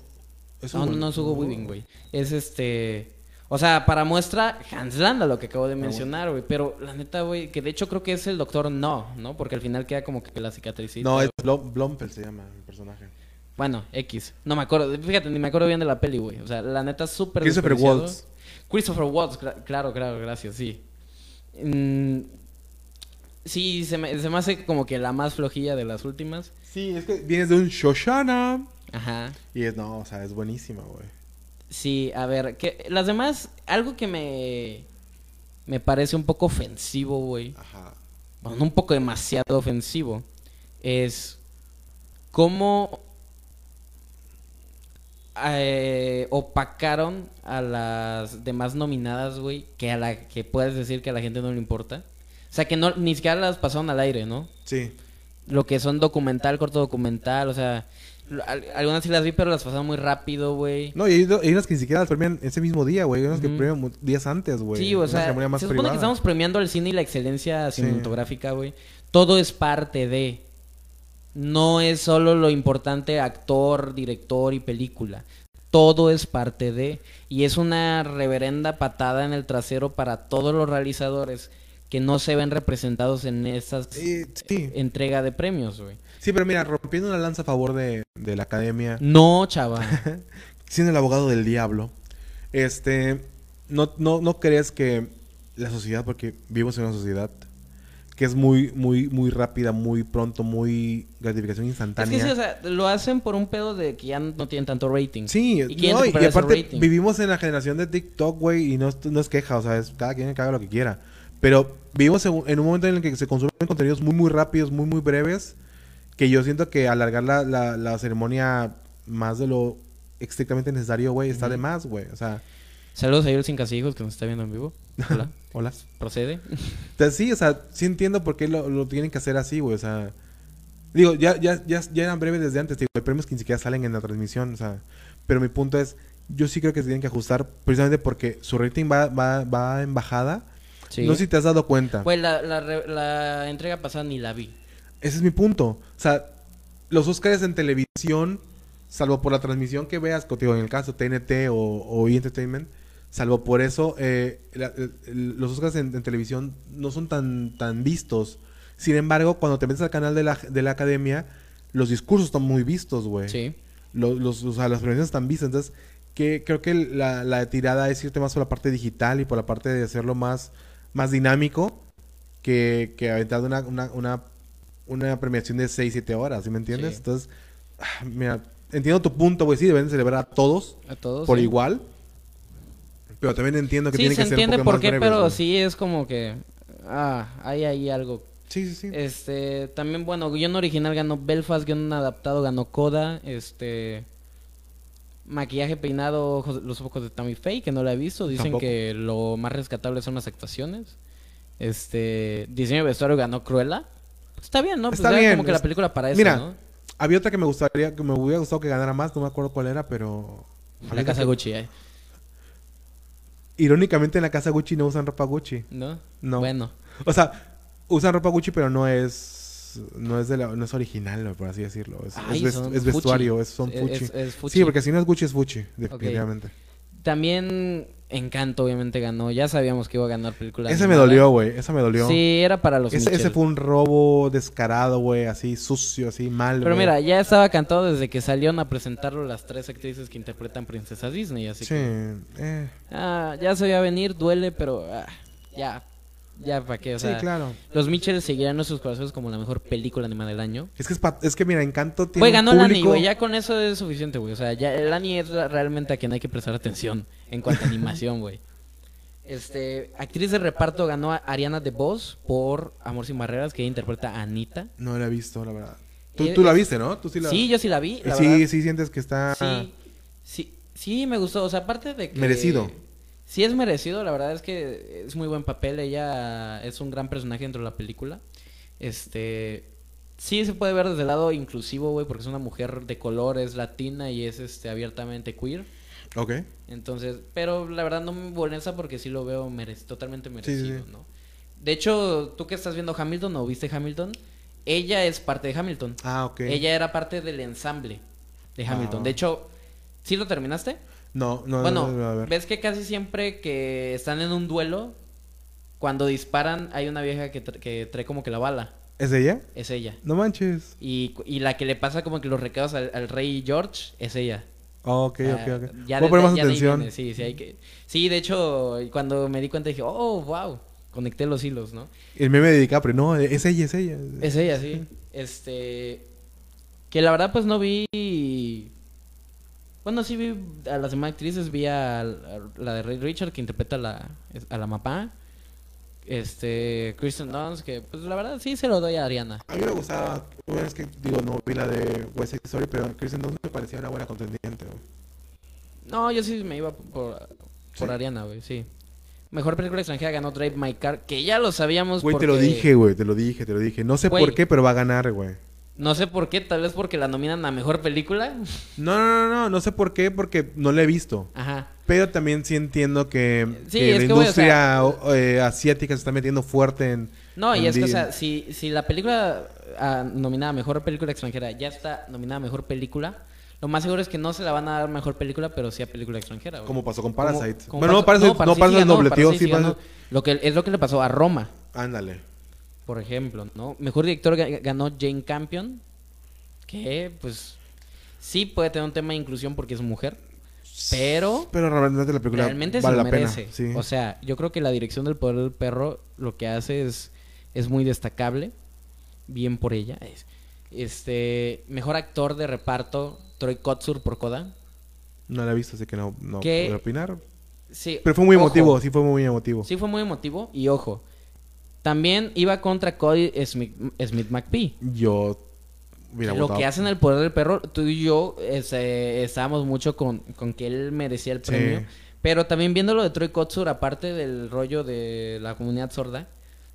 ¿es No, no, no es Hugo Weaving, güey. Es este... O sea, para muestra Hans Landa, lo que acabo Ah, de mencionar, güey. Pero la neta, güey, que de hecho creo que es el doctor No, ¿no? Porque al final queda como que la cicatricita. No, es. Blom- Blomfeld se llama el personaje. Bueno, X. No me acuerdo. Fíjate, ni me acuerdo bien de la peli, güey. O sea, la neta, súper Christopher. Waltz. Christopher Waltz, cla- claro, claro, gracias, sí. Mm, sí, se me, se me hace como que la más flojilla de las últimas. Sí, es que vienes de un Shoshana. Ajá. Y es, no, o sea, es buenísima, güey. Sí, a ver, que las demás, algo que me, me parece un poco ofensivo, güey. Ajá. Bueno, un poco demasiado ofensivo. Es cómo eh, opacaron a las demás nominadas, güey, que a la que puedes decir que a la gente no le importa. O sea, que no ni siquiera las pasaron al aire, ¿no? Sí. Lo que son documental, corto documental, o sea, algunas sí las vi, pero las pasaron muy rápido, güey. No, y hay, hay unas que ni siquiera las premian ese mismo día, güey. Hay unas que premian días antes, güey. Sí, o sea, se supone privada. que estamos premiando el cine y la excelencia cinematográfica, güey. Todo es parte de. No es solo lo importante actor, director y película. Todo es parte de. Y es una reverenda patada en el trasero para todos los realizadores que no se ven representados en esas Eh, sí. entrega de premios, güey. Sí, pero mira, rompiendo una lanza a favor de, de la academia, No, chaval. siendo el abogado del diablo, este, no, no, no crees que la sociedad, porque vivimos en una sociedad que es muy, muy, muy rápida, muy pronto, muy gratificación es instantánea. que sí, o sea, lo hacen por un pedo de que ya no tienen tanto rating. Sí, Y no, y, aparte vivimos en la generación de TikTok, güey, y no, es- no es queja, o sea, es cada quien haga lo que quiera. Pero vivimos en, un- en un momento en el que se consumen contenidos muy, muy rápidos, muy, muy breves, que yo siento que alargar la, la, la ceremonia más de lo estrictamente necesario, güey, está de más, güey. O sea, Saludos a Yul Sin Casillejos que nos está viendo en vivo. Hola. hola. Procede. Entonces, sí, o sea, sí entiendo por qué lo, lo tienen que hacer así, güey, o sea... Digo, ya, ya, ya, ya eran breves desde antes, digo, hay premios que ni siquiera salen en la transmisión, o sea... Pero mi punto es, yo sí creo que se tienen que ajustar precisamente porque su rating va, va, va en bajada. Sí. No sé si te has dado cuenta. Pues la, la, re- la entrega pasada ni la vi. Ese es mi punto. O sea, los Oscars en televisión, salvo por la transmisión que veas, contigo en el caso TNT o, o E! Entertainment, salvo por eso, eh, la- el- el- los Oscars en, en televisión no son tan, tan vistos. Sin embargo, cuando te metes al canal de la, de la academia, los discursos están muy vistos, güey. Sí. Los, los, o sea, las premiaciones están vistas. Entonces, que creo que la, la tirada es irte más por la parte digital y por la parte de hacerlo más, más dinámico que, que aventar una, una, una, una premiación de 6, 7 horas, ¿sí me entiendes? Sí. Entonces, mira, entiendo tu punto, güey. Sí, deben celebrar a todos A todos. por sí. igual. Pero también entiendo que Sí, tiene se que ser un entiende poco por qué, breves, pero sí es como que. Ah, hay ahí algo. Sí, sí, sí. Este, también, bueno, guion original ganó Belfast, guion adaptado ganó Coda, este... Maquillaje peinado, ojos- los ojos de Tammy Faye, que no la he visto. Dicen Tampoco. que lo más rescatable son las actuaciones. Este, diseño de vestuario ganó Cruella. Está bien, ¿no? Pues Está era bien, como que la película para eso, Mira, ¿no? Había otra que me gustaría, que me hubiera gustado que ganara más, no me acuerdo cuál era, pero... La casa que- Gucci, ¿eh? Irónicamente en la casa Gucci no usan ropa Gucci. ¿no? No. Bueno, O sea, usan ropa Gucci, pero no es no es de la- no es original, por así decirlo. Es, Ay, es es vestuario, es, son Fuchi. Sí, porque si no es Gucci es Fuchi, definitivamente. También Encanto, obviamente, ganó. Ya sabíamos que iba a ganar película. Ese me dolió, güey. Ese me dolió. Sí, era para los ese, ese fue un robo descarado, güey. Así sucio, así mal, Pero mira, ya estaba cantado desde que salieron a presentarlo las tres actrices que interpretan Princesa Disney, así Sí. que... eh, Ah, ya se veía venir, duele, pero... ah, ya, ya, ¿para qué? O sí, sea, claro. los Mitchell seguirán en nuestros corazones como la mejor película animada del año. Es que, es, pa- es que mira, Encanto tiene Güey, ganó público... güey. Ya con eso es suficiente, güey. O sea, ya el Annie es realmente a quien hay que prestar atención en cuanto a animación, güey. Este, actriz de reparto ganó a Ariana DeBose por Amor sin Barreras, que ella interpreta a Anita. No la he visto, la verdad. Tú, Eh, tú la viste, ¿no? Tú sí la... Sí, yo sí la vi. La sí, verdad. sí sientes que está... Sí, sí, sí, me gustó. O sea, aparte de que. Merecido. Sí, es merecido. La verdad es que es muy buen papel. Ella es un gran personaje dentro de la película. Este. Sí, se puede ver desde el lado inclusivo, güey, porque es una mujer de color, es latina y es este abiertamente queer. Ok. Entonces, pero la verdad no me molesta porque sí lo veo merec- totalmente sí, merecido, sí. ¿no? De hecho, tú que estás viendo Hamilton o viste Hamilton, ella es parte de Hamilton. Ah, ok. Ella era parte del ensamble de Hamilton. Ah. De hecho, ¿sí lo terminaste? No, no, bueno, no, no, a ver. ves que casi siempre que están en un duelo, cuando disparan, hay una vieja que, tra- que trae como que la bala. ¿Es ella? Es ella. No manches. Y, la que le pasa como que los recados al, al rey George es ella. Oh, ok, ok, ok. ya Voy a de- poner más ya atención. Sí, sí, hay que... sí, de hecho, cuando me di cuenta dije, oh, wow, conecté los hilos, ¿no? El meme de DiCaprio, no, es ella, es ella. Es ella, sí. Este. Que la verdad, pues no vi. Bueno, sí vi a las demás actrices. Vi a, a la de Ray Richard, que interpreta a la, a la mamá. Este. Kristen Dunst, que pues la verdad sí se lo doy a Ariana. A mí me gustaba, bueno, es que digo, no vi la de West Side Story, pero Kristen Dunst me parecía una buena contendiente. güey. No, yo sí me iba por, por ¿Sí? Ariana, güey, sí. Mejor película extranjera ganó Drive My Car, que ya lo sabíamos. Güey, te lo porque- dije, güey, te lo dije, te lo dije. No sé Güey. por qué, pero va a ganar, güey. No sé por qué, tal vez porque la nominan a mejor película. No, no, no, no, no sé por qué, porque no la he visto. Ajá. Pero también sí entiendo que, Sí, que es la que, güey, o industria eh, asiática se está metiendo fuerte en... No, y es que, o sea, si, si la película ah, nominada a Mejor Película Extranjera ya está nominada a Mejor Película, lo más seguro es que no se la van a dar Mejor Película, pero sí a Película Extranjera. güey. Como pasó con Parasite. como bueno, no, Parasite, no, Parasite, ganó, dobleteó, Parasite sí. Parasite- Lo que, es lo que le pasó a Roma, Ándale. Por ejemplo, ¿no? Mejor Director ga- ganó Jane Campion, que, pues, sí puede tener un tema de inclusión porque es mujer, pero... Pero realmente la película realmente vale se la merece. pena. Sí. O sea, yo creo que la dirección del poder del perro lo que hace es, es muy destacable. Bien por ella. Es- Este, mejor actor de reparto, Troy Kotsur por Coda. no la he visto, así que no, no opinar. Sí, Pero fue muy ojo, emotivo, sí fue muy emotivo. Sí, fue muy emotivo. Y ojo, también iba contra Cody Smith, Smith McPhee. Yo hubiera Lo que hacen el poder del perro, tú y yo este, estábamos mucho con, con que él merecía el Sí. premio. Pero también viendo lo de Troy Kotsur, aparte del rollo de la comunidad sorda,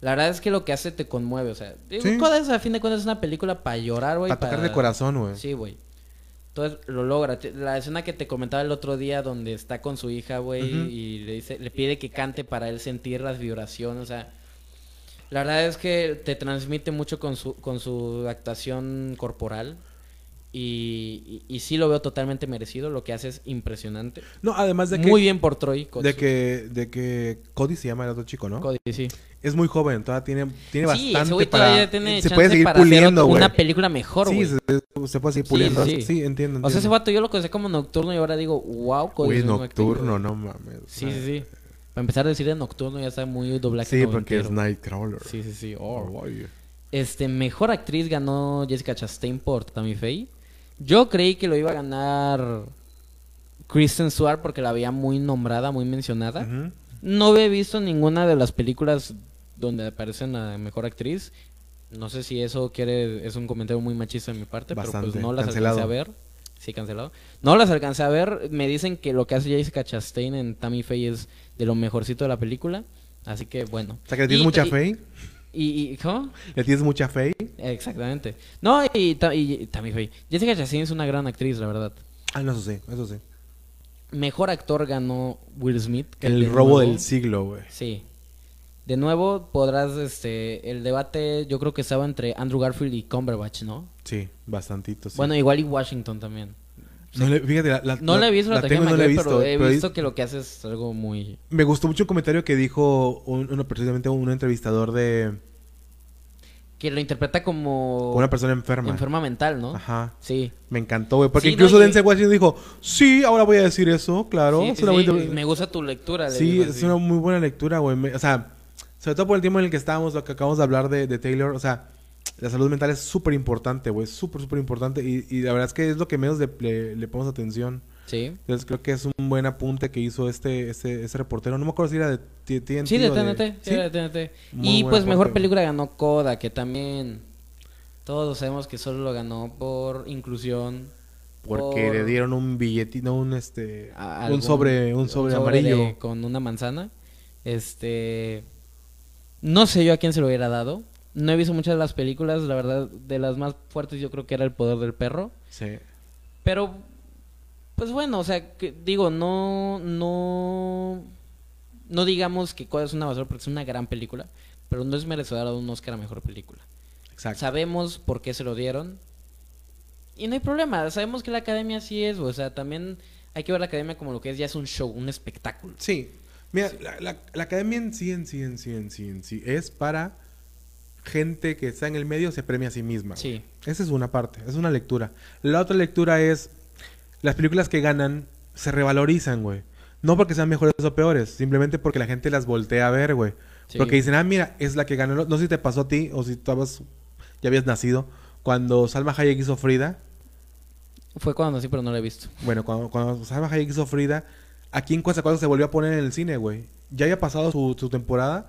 la verdad es que lo que hace te conmueve. O sea, Sí. A fin de cuentas es una película para llorar, güey. Para tocar de corazón, güey. Sí, güey. Entonces lo logra. La escena que te comentaba el otro día donde está con su hija, güey, y le dice, le pide que cante para él sentir las vibraciones, o sea, la verdad es que te transmite mucho con su con su actuación corporal y, y, y sí lo veo totalmente merecido, lo que hace es impresionante. No, además de que... Muy bien por Troy. De Kotsur. que, de que Cody se llama el otro chico, ¿no? Cody, sí. Es muy joven, todavía tiene, tiene Sí, ese bastante güey para... todavía tiene se puede seguir para puliendo, una película mejor, güey. Sí, se, se puede seguir puliendo. sí. Sí, entiendo, O sea, ese vato yo lo conocí como nocturno y ahora digo, wow, Cody Güey, nocturno, no mames. Sí, sí, sí. Para empezar a decir de nocturno ya está muy doblaje. Sí, porque es. Nightcrawler. Sí, sí, sí. Oh. Oh. Este, mejor actriz ganó Jessica Chastain por Tammy Faye. Yo creí que lo iba a ganar Kristen Stewart porque la veía muy nombrada, muy mencionada. No había visto ninguna de las películas donde aparece la mejor actriz. No sé si eso quiere es un comentario muy machista de mi parte, pero pues no las Cancelado. alcancé a ver. Sí, cancelado. No las alcancé a ver. Me dicen que lo que hace Jessica Chastain en Tammy Faye es de lo mejorcito de la película. Así que bueno. O sea, que le tienes Y- mucha y- fe. Y, y- ¿cómo? Le tienes mucha fe. Exactamente. No, y, ta- y Tammy Faye. Jessica Chastain es una gran actriz, la verdad. Ah, no, eso sí, eso sí. Mejor actor ganó Will Smith. que El de robo nuevo- del siglo, güey. Sí. De nuevo podrás, este, el debate yo creo que estaba entre Andrew Garfield y Cumberbatch, ¿no? Sí, bastantito, sí. Bueno, igual y Washington también. No le- fíjate, la, la- No la he visto la, tengo no la he visto. pero he pero visto que lo que hace es algo muy... Me gustó mucho un comentario que dijo un, uno, precisamente un entrevistador de Que lo interpreta como... una persona enferma. enferma mental, ¿no? Ajá. Sí. Me encantó, güey. Porque Sí, incluso no, Denzel Washington dijo, sí, ahora voy a decir eso, claro. Sí, es sí, buena- Me gusta tu lectura. le Sí, digo es una muy buena lectura, güey. Me- O sea, sobre todo por el tiempo en el que estábamos, lo que acabamos de hablar de, de Taylor. O sea, la salud mental es súper importante, güey. Súper, súper importante. Y, y la verdad es que es lo que menos le, le, le ponemos atención. Sí. Entonces creo que es un buen apunte que hizo este, este, este reportero. No me acuerdo si era de T- TNT Sí, de TNT. Sí, ¿Sí? de TNT. Muy Y pues mejor película ganó Coda, que también todos sabemos que solo lo ganó por inclusión. Porque por le dieron un billetito, un este... a- un sobre, un sobre amarillo. de- con una manzana. Este. No sé yo a quién se lo hubiera dado. No he visto muchas de las películas, la verdad, de las más fuertes yo creo que era El Poder del Perro. Sí. Pero, pues bueno, o sea, que, digo, no, no, no digamos que Coda es una basura porque es una gran película, pero no es merecedora de un Oscar a Mejor Película. Exacto. Sabemos por qué se lo dieron y no hay problema, sabemos que la Academia sí es, o sea, también hay que ver la Academia como lo que es, ya es un show, un espectáculo. Sí. Mira, la, la- la academia en sí, en sí, en sí, en sí, en sí, es para gente que está en el medio se premia a sí misma. Sí, Esa es una parte, es una lectura. La otra lectura es las películas que ganan se revalorizan, güey. No porque sean mejores o peores, simplemente porque la gente las voltea a ver, güey. sí. Porque dicen, ah, mira, es la que ganó. No sé si te pasó a ti o si estabas, ya habías nacido. Cuando Salma Hayek hizo Frida, fue cuando sí, pero no lo he visto. bueno, cuando, cuando Salma Hayek hizo Frida, aquí en Coatzacoalcos se volvió a poner en el cine, güey. Ya había pasado su, su temporada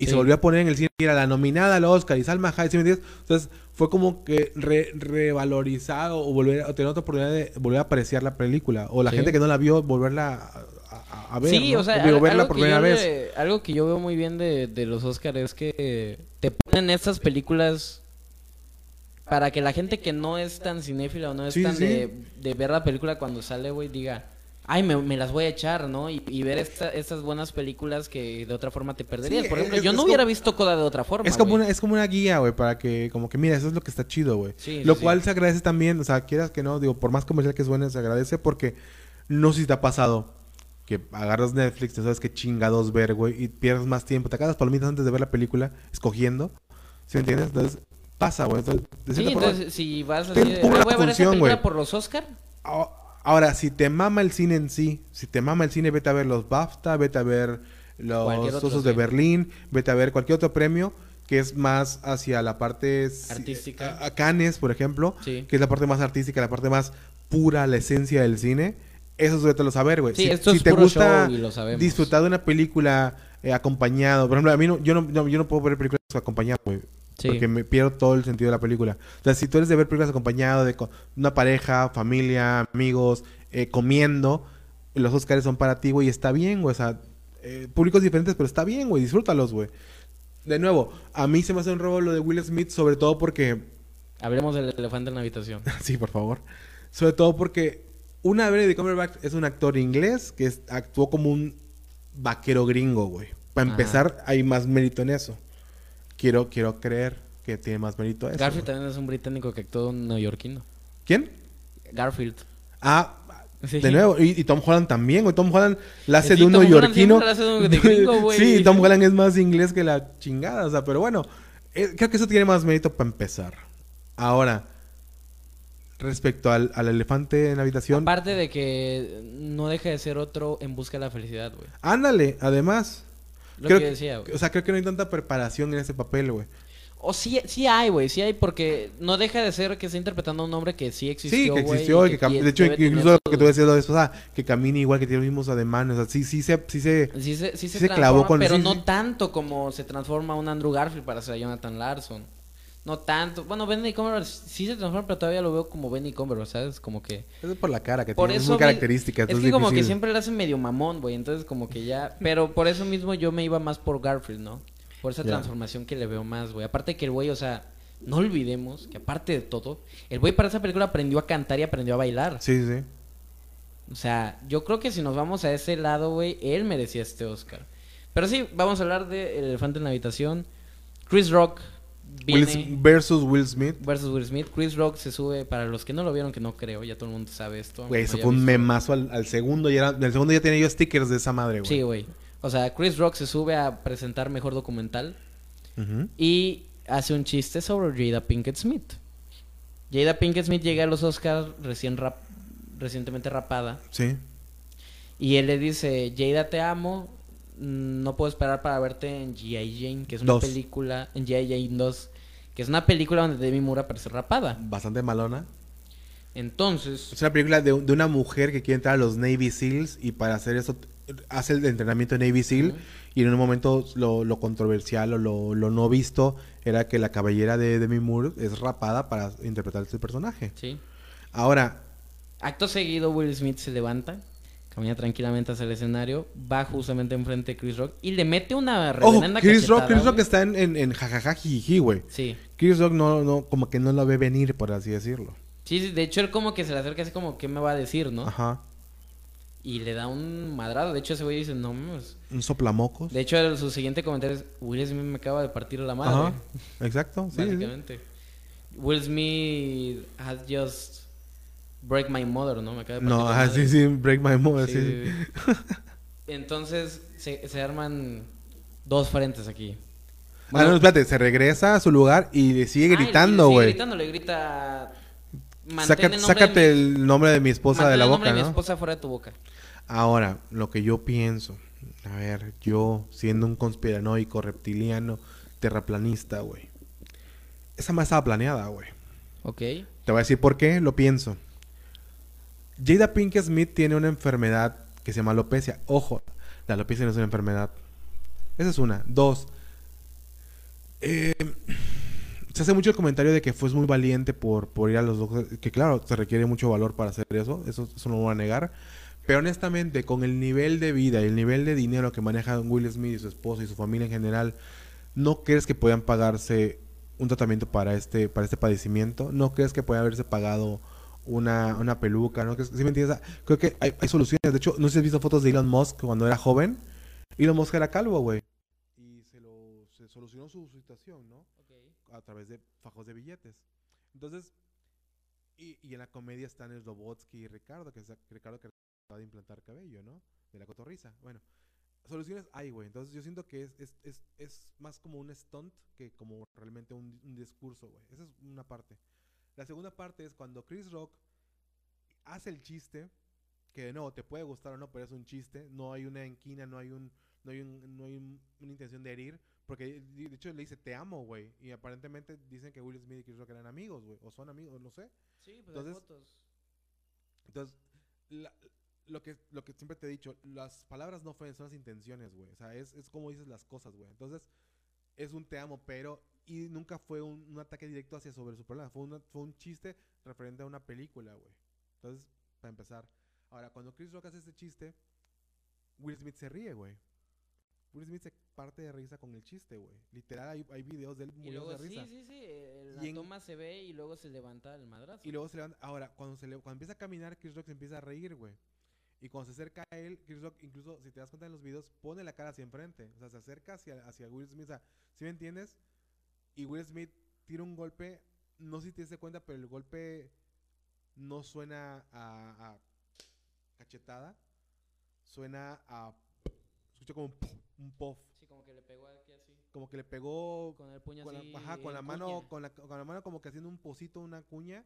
y Sí. se volvió a poner en el cine. Era la nominada al Oscar y Salma Hayek, ¿sí me entiendes? Entonces fue como que re- revalorizado o volver o tener otra oportunidad de volver a apreciar la película. O la Sí. gente que no la vio, volverla a, a- a ver. sí, ¿no? o sea, Digo, al- verla algo, por que primera yo vez. le- algo que yo veo muy bien de, de los Oscars es que te ponen estas películas para que la gente que no es tan cinéfila o no es tan. De, de ver la película cuando sale, güey, diga, ay, me, me las voy a echar, ¿no? Y, y ver esta- estas buenas películas que de otra forma te perderías. Sí, Por ejemplo, es- yo es no como- hubiera visto Coda de otra forma. Es como, una, es como una guía, güey, para que, como que, mira, eso es lo que está chido, güey. Sí, lo sí, cual se agradece también, o sea, quieras que no, digo, por más comercial que suene, se agradece porque no sé si te ha pasado que agarras Netflix, te sabes qué chingados ver, güey, y pierdes más tiempo, te acabas palomitas antes de ver la película, escogiendo, ¿sí me entiendes? Entonces, pasa, güey. Entonces, de Sí, forma- entonces si vas así de, "Ay, voy a ver esa película por los Oscar. A- Ahora, si te mama el cine en sí, si te mama el cine, vete a ver los BAFTA, vete a ver los Osos de. Berlín, vete a ver cualquier otro premio que es más hacia la parte Artística. A, a Cannes, por ejemplo, Sí. que es la parte más artística, la parte más pura, la esencia del cine. Eso suéltalo saber, güey. Sí, si esto si es te puro gusta show y lo sabemos. disfrutar de una película eh, acompañado, por ejemplo, a mí no, yo no, no- yo no puedo ver películas acompañado, güey. Sí. Porque me pierdo todo el sentido de la película. O sea, si tú eres de ver películas acompañado de una pareja, familia, amigos, eh, comiendo, los Oscars son para ti, güey, está bien, güey. O sea, eh, públicos diferentes, pero está bien, güey, disfrútalos, güey. De nuevo, a mí se me hace un robo lo de Will Smith, sobre todo porque Hablemos del elefante en la habitación. sí, por favor. Sobre todo porque una Benedict Cumberbatch es un actor inglés que es- actuó como un vaquero gringo, güey. Para Ajá. empezar, hay más mérito en eso. Quiero, quiero creer que tiene más mérito eso. Garfield güey. también es un británico que actuó un neoyorquino. ¿Quién? Garfield. Ah, Sí. de nuevo. Y, y Tom Holland también, güey. Tom Holland la hace Sí, de un neoyorquino. sí, Tom Holland es más inglés que la chingada. O sea, pero bueno, eh, creo que eso tiene más mérito para empezar. Ahora, respecto al, al elefante en la habitación. Aparte de que no deja de ser otro en busca de la felicidad, güey. Ándale, además. Lo creo que decía, güey. O sea, creo que no hay tanta preparación en ese papel, güey. O sí, sí hay, güey, sí hay, porque no deja de ser que está interpretando a un hombre que sí existió, Sí, que existió, y y que, cam- tie- de hecho, incluso lo que tú decías la vez pasada, que camina igual, que tiene los mismos ademanes, o sea, sí, sí se, sí se, Sí se, sí se, clavó con- pero sí, no sí. tanto como se transforma un Andrew Garfield para ser Jonathan Larson. No tanto. Bueno, Benny Cumberbatch sí se transforma, pero todavía lo veo como Benny Cumberbatch, ¿sabes? Como que... es por la cara que Por tiene, es eso muy característica, Es que como que siempre le hace medio mamón, güey. Entonces como que ya... Pero por eso mismo yo me iba más por Garfield, ¿no? Por esa transformación que le veo más, güey. Aparte que el güey, o sea... No olvidemos que aparte de todo, el güey para esa película aprendió a cantar y aprendió a bailar. Sí, sí. O sea, yo creo que si nos vamos a ese lado, güey, él merecía este Oscar. Pero sí, vamos a hablar de El elefante en la habitación. Chris Rock viene versus Will Smith. versus Will Smith. Chris Rock se sube, para los que no lo vieron, que no creo, ya todo el mundo sabe esto. Güey, eso fue un visto. memazo al, al segundo. Y era, del segundo ya tenía yo stickers de esa madre, güey. Sí, güey. O sea, Chris Rock se sube a presentar mejor documental y hace un chiste sobre Jada Pinkett Smith. Jada Pinkett Smith llega a los Oscars recién rap- recientemente rapada Sí. y él le dice, Jada te amo, no puedo esperar para verte en G.I. Jane, que es una Dos. película, en G.I. Jane 2, que es una película donde Demi Moore aparece rapada. Bastante malona. Entonces, Es una película de, de una mujer que quiere entrar a los Navy SEALs y para hacer eso hace el entrenamiento de Navy SEAL y en un momento lo, lo controversial o lo, lo no visto era que la cabellera de Demi Moore es rapada para interpretar este personaje. sí. Ahora, Acto seguido, Will Smith se levanta, camina tranquilamente hacia el escenario, va justamente enfrente de Chris Rock y le mete una ojo, Chris Rock, Chris Rock está en, en, en jajaja jijiji, güey. Sí. Chris Rock no, no, como que no lo ve venir, por así decirlo. Sí, sí, de hecho él como que se le acerca así como, ¿qué me va a decir, no? Ajá. Y le da un madrado. De hecho ese güey dice, no mames. Un soplamocos. De hecho su siguiente comentario es, Will Smith me acaba de partir la madre. Ajá. Exacto, sí, sí. Básicamente. Will Smith has just break my mother, ¿no? Me acaba de No, ajá, sí, sí, break my mother, Sí, sí. sí. Entonces se, se arman dos frentes aquí. ah, no, espérate, se regresa a su lugar y le sigue Ah, y le gritando, sigue güey. gritando, le grita... "Mantén Saca- el sácate de mi- el nombre de mi esposa de la el nombre boca, de mi ¿no? esposa fuera de tu boca. Ahora, lo que yo pienso, a ver, yo siendo un conspiranoico, reptiliano, terraplanista, güey. Esa más estaba planeada, güey. Ok. Te voy a decir por qué lo pienso. Jada Pinkett Smith tiene una enfermedad que se llama alopecia. Ojo, la alopecia no es una enfermedad. Esa es una. Dos. eh, se hace mucho el comentario de que fue muy valiente por, por ir a los ojos. Que claro, se requiere mucho valor para hacer eso. Eso, eso no lo voy a negar. Pero honestamente, con el nivel de vida y el nivel de dinero que manejan Will Smith y su esposa y su familia en general, ¿no crees que puedan pagarse un tratamiento para este, para este padecimiento? ¿No crees que puede haberse pagado una, una peluca? ¿No? ¿Sí me entiendes? Creo que hay, hay soluciones. De hecho, no sé si has visto fotos de Elon Musk cuando era joven. Elon Musk era calvo, güey. Y se, lo, se solucionó su situación, ¿no? a través de fajos de billetes. Entonces, y, y en la comedia están el Robotsky y Ricardo, que es Ricardo que acaba de implantar cabello, ¿no? De la cotorriza. Bueno, soluciones hay, güey. Entonces yo siento que es, es, es, es más como un stunt que como realmente un, un discurso, güey. Esa es una parte. La segunda parte es cuando Chris Rock hace el chiste, que nuevo te puede gustar o no, pero es un chiste. No hay una enquina, no hay un, no hay un, no hay un- una intención de herir. Porque de hecho le dice te amo, güey. Y aparentemente dicen que Will Smith y Chris Rock eran amigos, güey. O son amigos, no sé. Sí, pues Entonces- fotos. Entonces, la- lo, que, lo que siempre te he dicho, las palabras no ofenden, son las intenciones, güey. O sea, es, es como dices las cosas, güey. Entonces, es un te amo, pero... Y nunca fue un, un ataque directo hacia sobre su problema. Fue, una- fue un chiste referente a una película, güey. Entonces, para empezar. Ahora, cuando Chris Rock hace ese chiste, Will Smith se ríe, güey. Will Smith se parte de risa con el chiste, güey. Literal, hay, hay videos de él muriendo de sí, risa. sí, sí, eh, la Y en- toma se ve y luego se levanta el madrazo. Y luego se levanta. Ahora, cuando, se le, cuando empieza a caminar, Chris Rock se empieza a reír, güey. Y cuando se acerca a él, Chris Rock, incluso si te das cuenta en los videos, pone la cara hacia enfrente. O sea, se acerca hacia, hacia Will Smith. O sea, ¿sí me entiendes? Y Will Smith tira un golpe. No sé si te cuenta, pero el golpe no suena a, a cachetada. Suena a. Escucha como un, puff, un puff. Sí, como que le pegó aquí así. Como que le pegó Con el puño con así. la, ajá, con la mano, con la, con la mano como que haciendo un pocito, una cuña,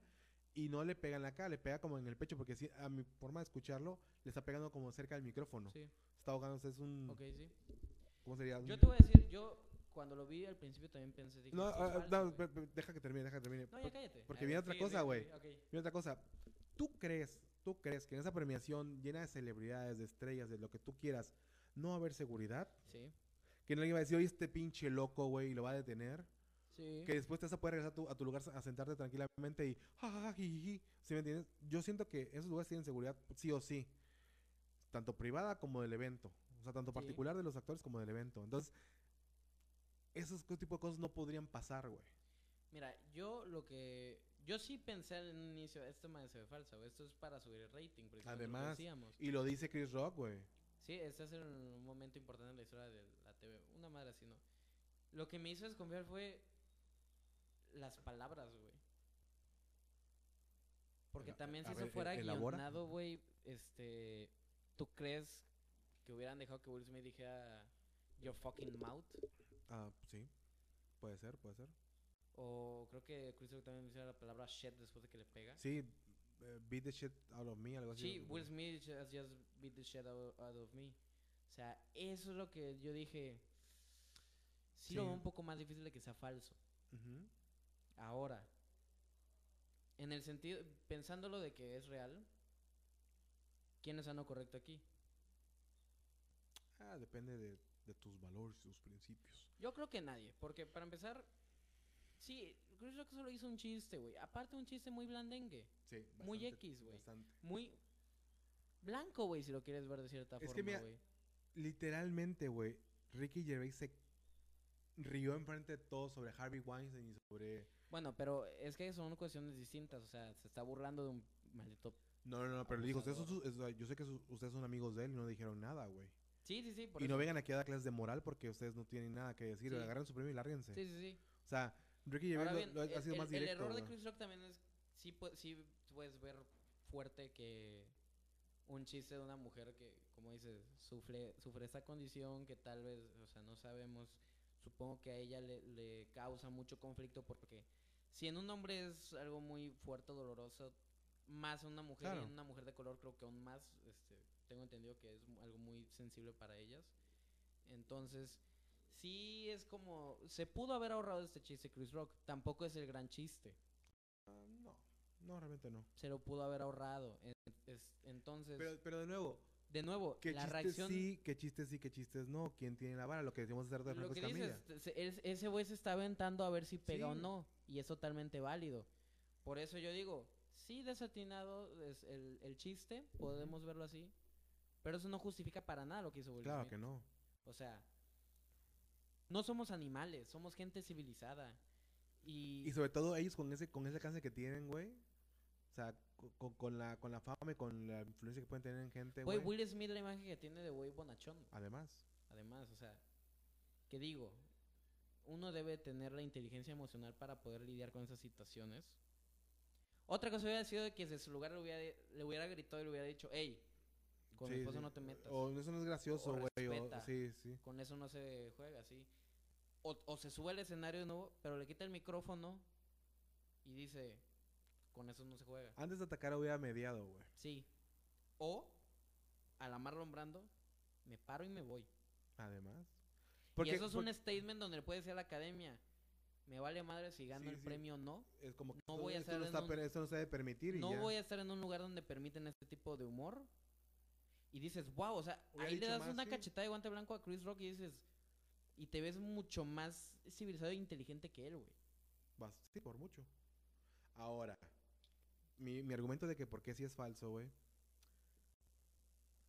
y no le pega en la cara, le pega como en el pecho, porque sí, a mi forma de escucharlo, le está pegando como cerca del micrófono. Sí, Está ahogándose, es un, ok, sí. ¿cómo sería? Yo te voy a decir, yo cuando lo vi al principio también pensé. dije, no, "Esto es ah, falso, no, güey". pe- pe- deja que termine, deja que termine. No, ya cállate. porque A viene otra cosa, güey. Mira otra cosa, ¿tú crees, tú crees que en esa premiación llena de celebridades, de estrellas, de lo que tú quieras, no va a haber seguridad? Sí, Que le iba a decir, oye, este pinche loco, güey, y lo va a detener. sí. que después te vas a poder regresar a tu, a tu lugar a sentarte tranquilamente y jajaja. ¿Sí me entiendes? Yo siento que esos lugares tienen seguridad sí o sí, tanto privada como del evento, o sea, tanto Sí. particular de los actores como del evento. Entonces, esos tipo de cosas no podrían pasar, güey. Mira, yo lo que. Yo sí pensé en un inicio, esto me se ve falso, esto es para subir el rating. lo Además, decíamos. Y lo dice Chris Rock, güey. Sí, este es un momento importante en la historia de la TV. Una madre así, ¿no? Lo que me hizo desconfiar fue. las palabras, güey. Porque también si eso ver, fuera elabora. guionado, güey, este... ¿Tú crees que hubieran dejado que Will Smith dijera your fucking mouth? Ah, sí. Puede ser, puede ser. O creo que Chris Rock también menciona la palabra shit después de que le pega. Sí, eh, beat the shit out of me, algo así. Sí, Will Smith has just beat the shit out, of me. O sea, eso es lo que yo dije. Sí, Sí. lo veo un poco más difícil de que sea falso. Ahora, en el sentido, pensándolo de que es real, ¿quién es sano correcto aquí? Ah, depende de, de tus valores, tus principios. Yo creo que nadie, porque para empezar, sí, Chris Rock solo hizo un chiste, güey. Aparte, un chiste muy blandengue. Sí, Muy X, güey. Bastante. Muy blanco, güey, si lo quieres ver de cierta Es que forma, güey. Literalmente, güey, Ricky Gervais se rió enfrente de todos sobre Harvey Weinstein y sobre... Bueno, pero es que son cuestiones distintas. O sea, se está burlando de un maldito. No, no, no, pero le dijo, ustedes son sus- yo sé que sus- ustedes son amigos de él y no dijeron nada, güey. Sí, sí, sí. Por Y eso. no vengan aquí a dar clases de moral porque ustedes no tienen nada que decir. Sí. Agarren su premio y lárguense. Sí, sí, sí. O sea, Ricky Gervais lo- bien, lo ha- ha el, sido más el- el directo. error de. Chris Rock también es. Sí, pu- sí puedes ver fuerte que un chiste de una mujer que, como dices, sufre, sufre esta condición que tal vez, o sea, no sabemos. Supongo que a ella le, le causa mucho conflicto porque si en un hombre es algo muy fuerte, doloroso, más en una mujer Claro. y en una mujer de color creo que aún más, este, tengo entendido que es algo muy sensible para ellas. Entonces, sí es como, se pudo haber ahorrado este chiste Chris Rock, tampoco es el gran chiste, Ah, no, no, realmente no. se lo pudo haber ahorrado. En- es- entonces, Pero, pero de nuevo, de nuevo, ¿qué la reacción... sí, qué chistes sí, qué chistes no? ¿Quién tiene la vara? Lo que decimos hacer de Lo que dices, es- ese güey se está aventando a ver si pega Sí. o no. Y es totalmente válido. Por eso yo digo, sí desatinado es el, el chiste, podemos verlo así. Pero eso no justifica para nada lo que hizo Will Claro Smith. que no. O sea, no somos animales, somos gente civilizada. Y, Y sobre todo ellos con ese con ese alcance que tienen, güey. O sea, co- con, con la con la fama y con la influencia que pueden tener en gente, güey. Will Smith la imagen que tiene de güey bonachón. Además, Además, o sea, que digo, uno debe tener la inteligencia emocional para poder lidiar con esas situaciones. Otra cosa hubiera sido que desde su lugar le hubiera, le hubiera gritado y le hubiera dicho, hey, con mi sí, esposa sí. no te metas. O eso no es gracioso, güey. Sí, sí. Con eso no se juega, así. O, o se sube al escenario de nuevo, pero le quita el micrófono y dice, con eso no se juega. Antes de atacar hubiera mediado, güey. Sí. O, al a Marlon Brando, me paro y me voy. Además. y eso es un porque- statement donde le puede decir a la academia, me vale madre si gano Sí, el sí. premio o no. es como que no voy a estar no está un- esto no se debe permitir y No ya. voy a estar en un lugar donde permiten este tipo de humor. Y dices, wow, o sea, Hubiera ahí le das más, una sí. cachetada de guante blanco a Chris Rock y dices, y te ves mucho más civilizado e inteligente que él, güey. Sí, por mucho. Ahora, mi, mi argumento de que por qué sí es falso, güey.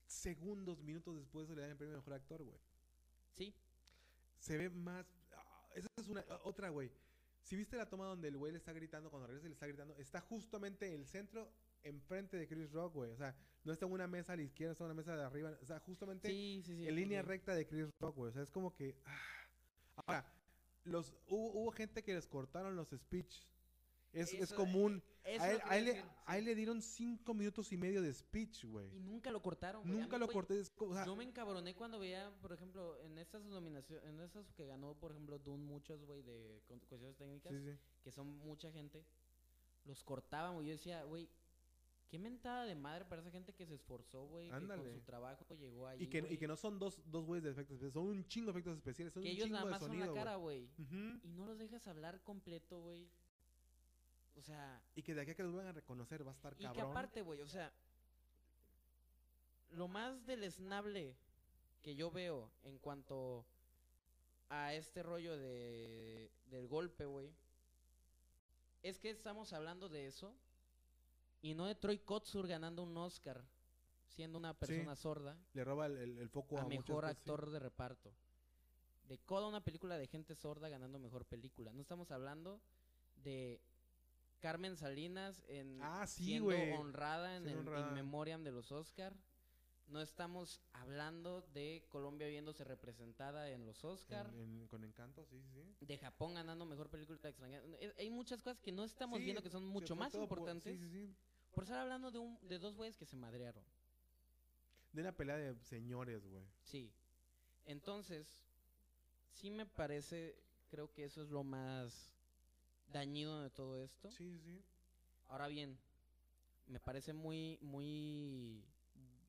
Segundos, minutos después le dan el premio de mejor actor, güey. Sí, Se ve más. ah, esa es una. ah, otra, güey. Si viste la toma donde el güey le está gritando, cuando regresa y le está gritando, está justamente en el centro, enfrente de Chris Rock, güey. O sea, no está en una mesa a la izquierda, está en una mesa de arriba. O sea, justamente sí, sí, sí. en línea recta de Chris Rock, güey. O sea, es como que. ah. Ahora, los, hubo, hubo gente que les cortaron los speech. Es, es Eso- común. eso a, él, a él decir, a él le dieron cinco minutos y medio de speech, Y güey. nunca lo cortaron, güey. Nunca mí, lo güey, corté. es o sea, Yo me encabroné cuando veía, por ejemplo, en estas nominaciones, en esas que ganó, por ejemplo, Dune muchos, güey, de cuestiones técnicas, Sí, sí. que son mucha gente, los cortaban, güey. Yo decía, güey, qué mentada de madre para esa gente que se esforzó, güey, que con su trabajo llegó ahí. y, que, y no son dos, dos güeyes de efectos especiales, son un chingo de efectos especiales. Son Que un ellos chingo nada de más son sonido, la güey. cara, güey. Y no los dejas hablar completo, güey. O sea, Y que de aquí a que los vayan a reconocer va a estar y cabrón. que aparte, güey, o sea, lo más deleznable que yo veo en cuanto a este rollo de del golpe, güey, es que estamos hablando de eso y no de Troy Kotsur ganando un Oscar siendo una persona Sí. sorda Le roba el, el- el foco a, mejor cosas, actor de reparto. De toda una película de gente sorda ganando mejor película. No estamos hablando de Carmen Salinas en Ah, sí, siendo honrada en Siendo el honrada. In Memoriam de los Oscar. No estamos hablando de Colombia viéndose representada en los Oscar. En- en- con encanto, sí, sí. De Japón ganando mejor película extranjera. Hay muchas cosas que no estamos Sí, viendo que son mucho más por- importantes. sí, sí, sí. Por estar hablando de, un, de dos güeyes que se madrearon. De una pelea de señores, güey. Sí. Entonces, sí me parece, creo que eso es lo más dañino de todo esto. Sí, sí, sí. Ahora bien, me parece muy, muy,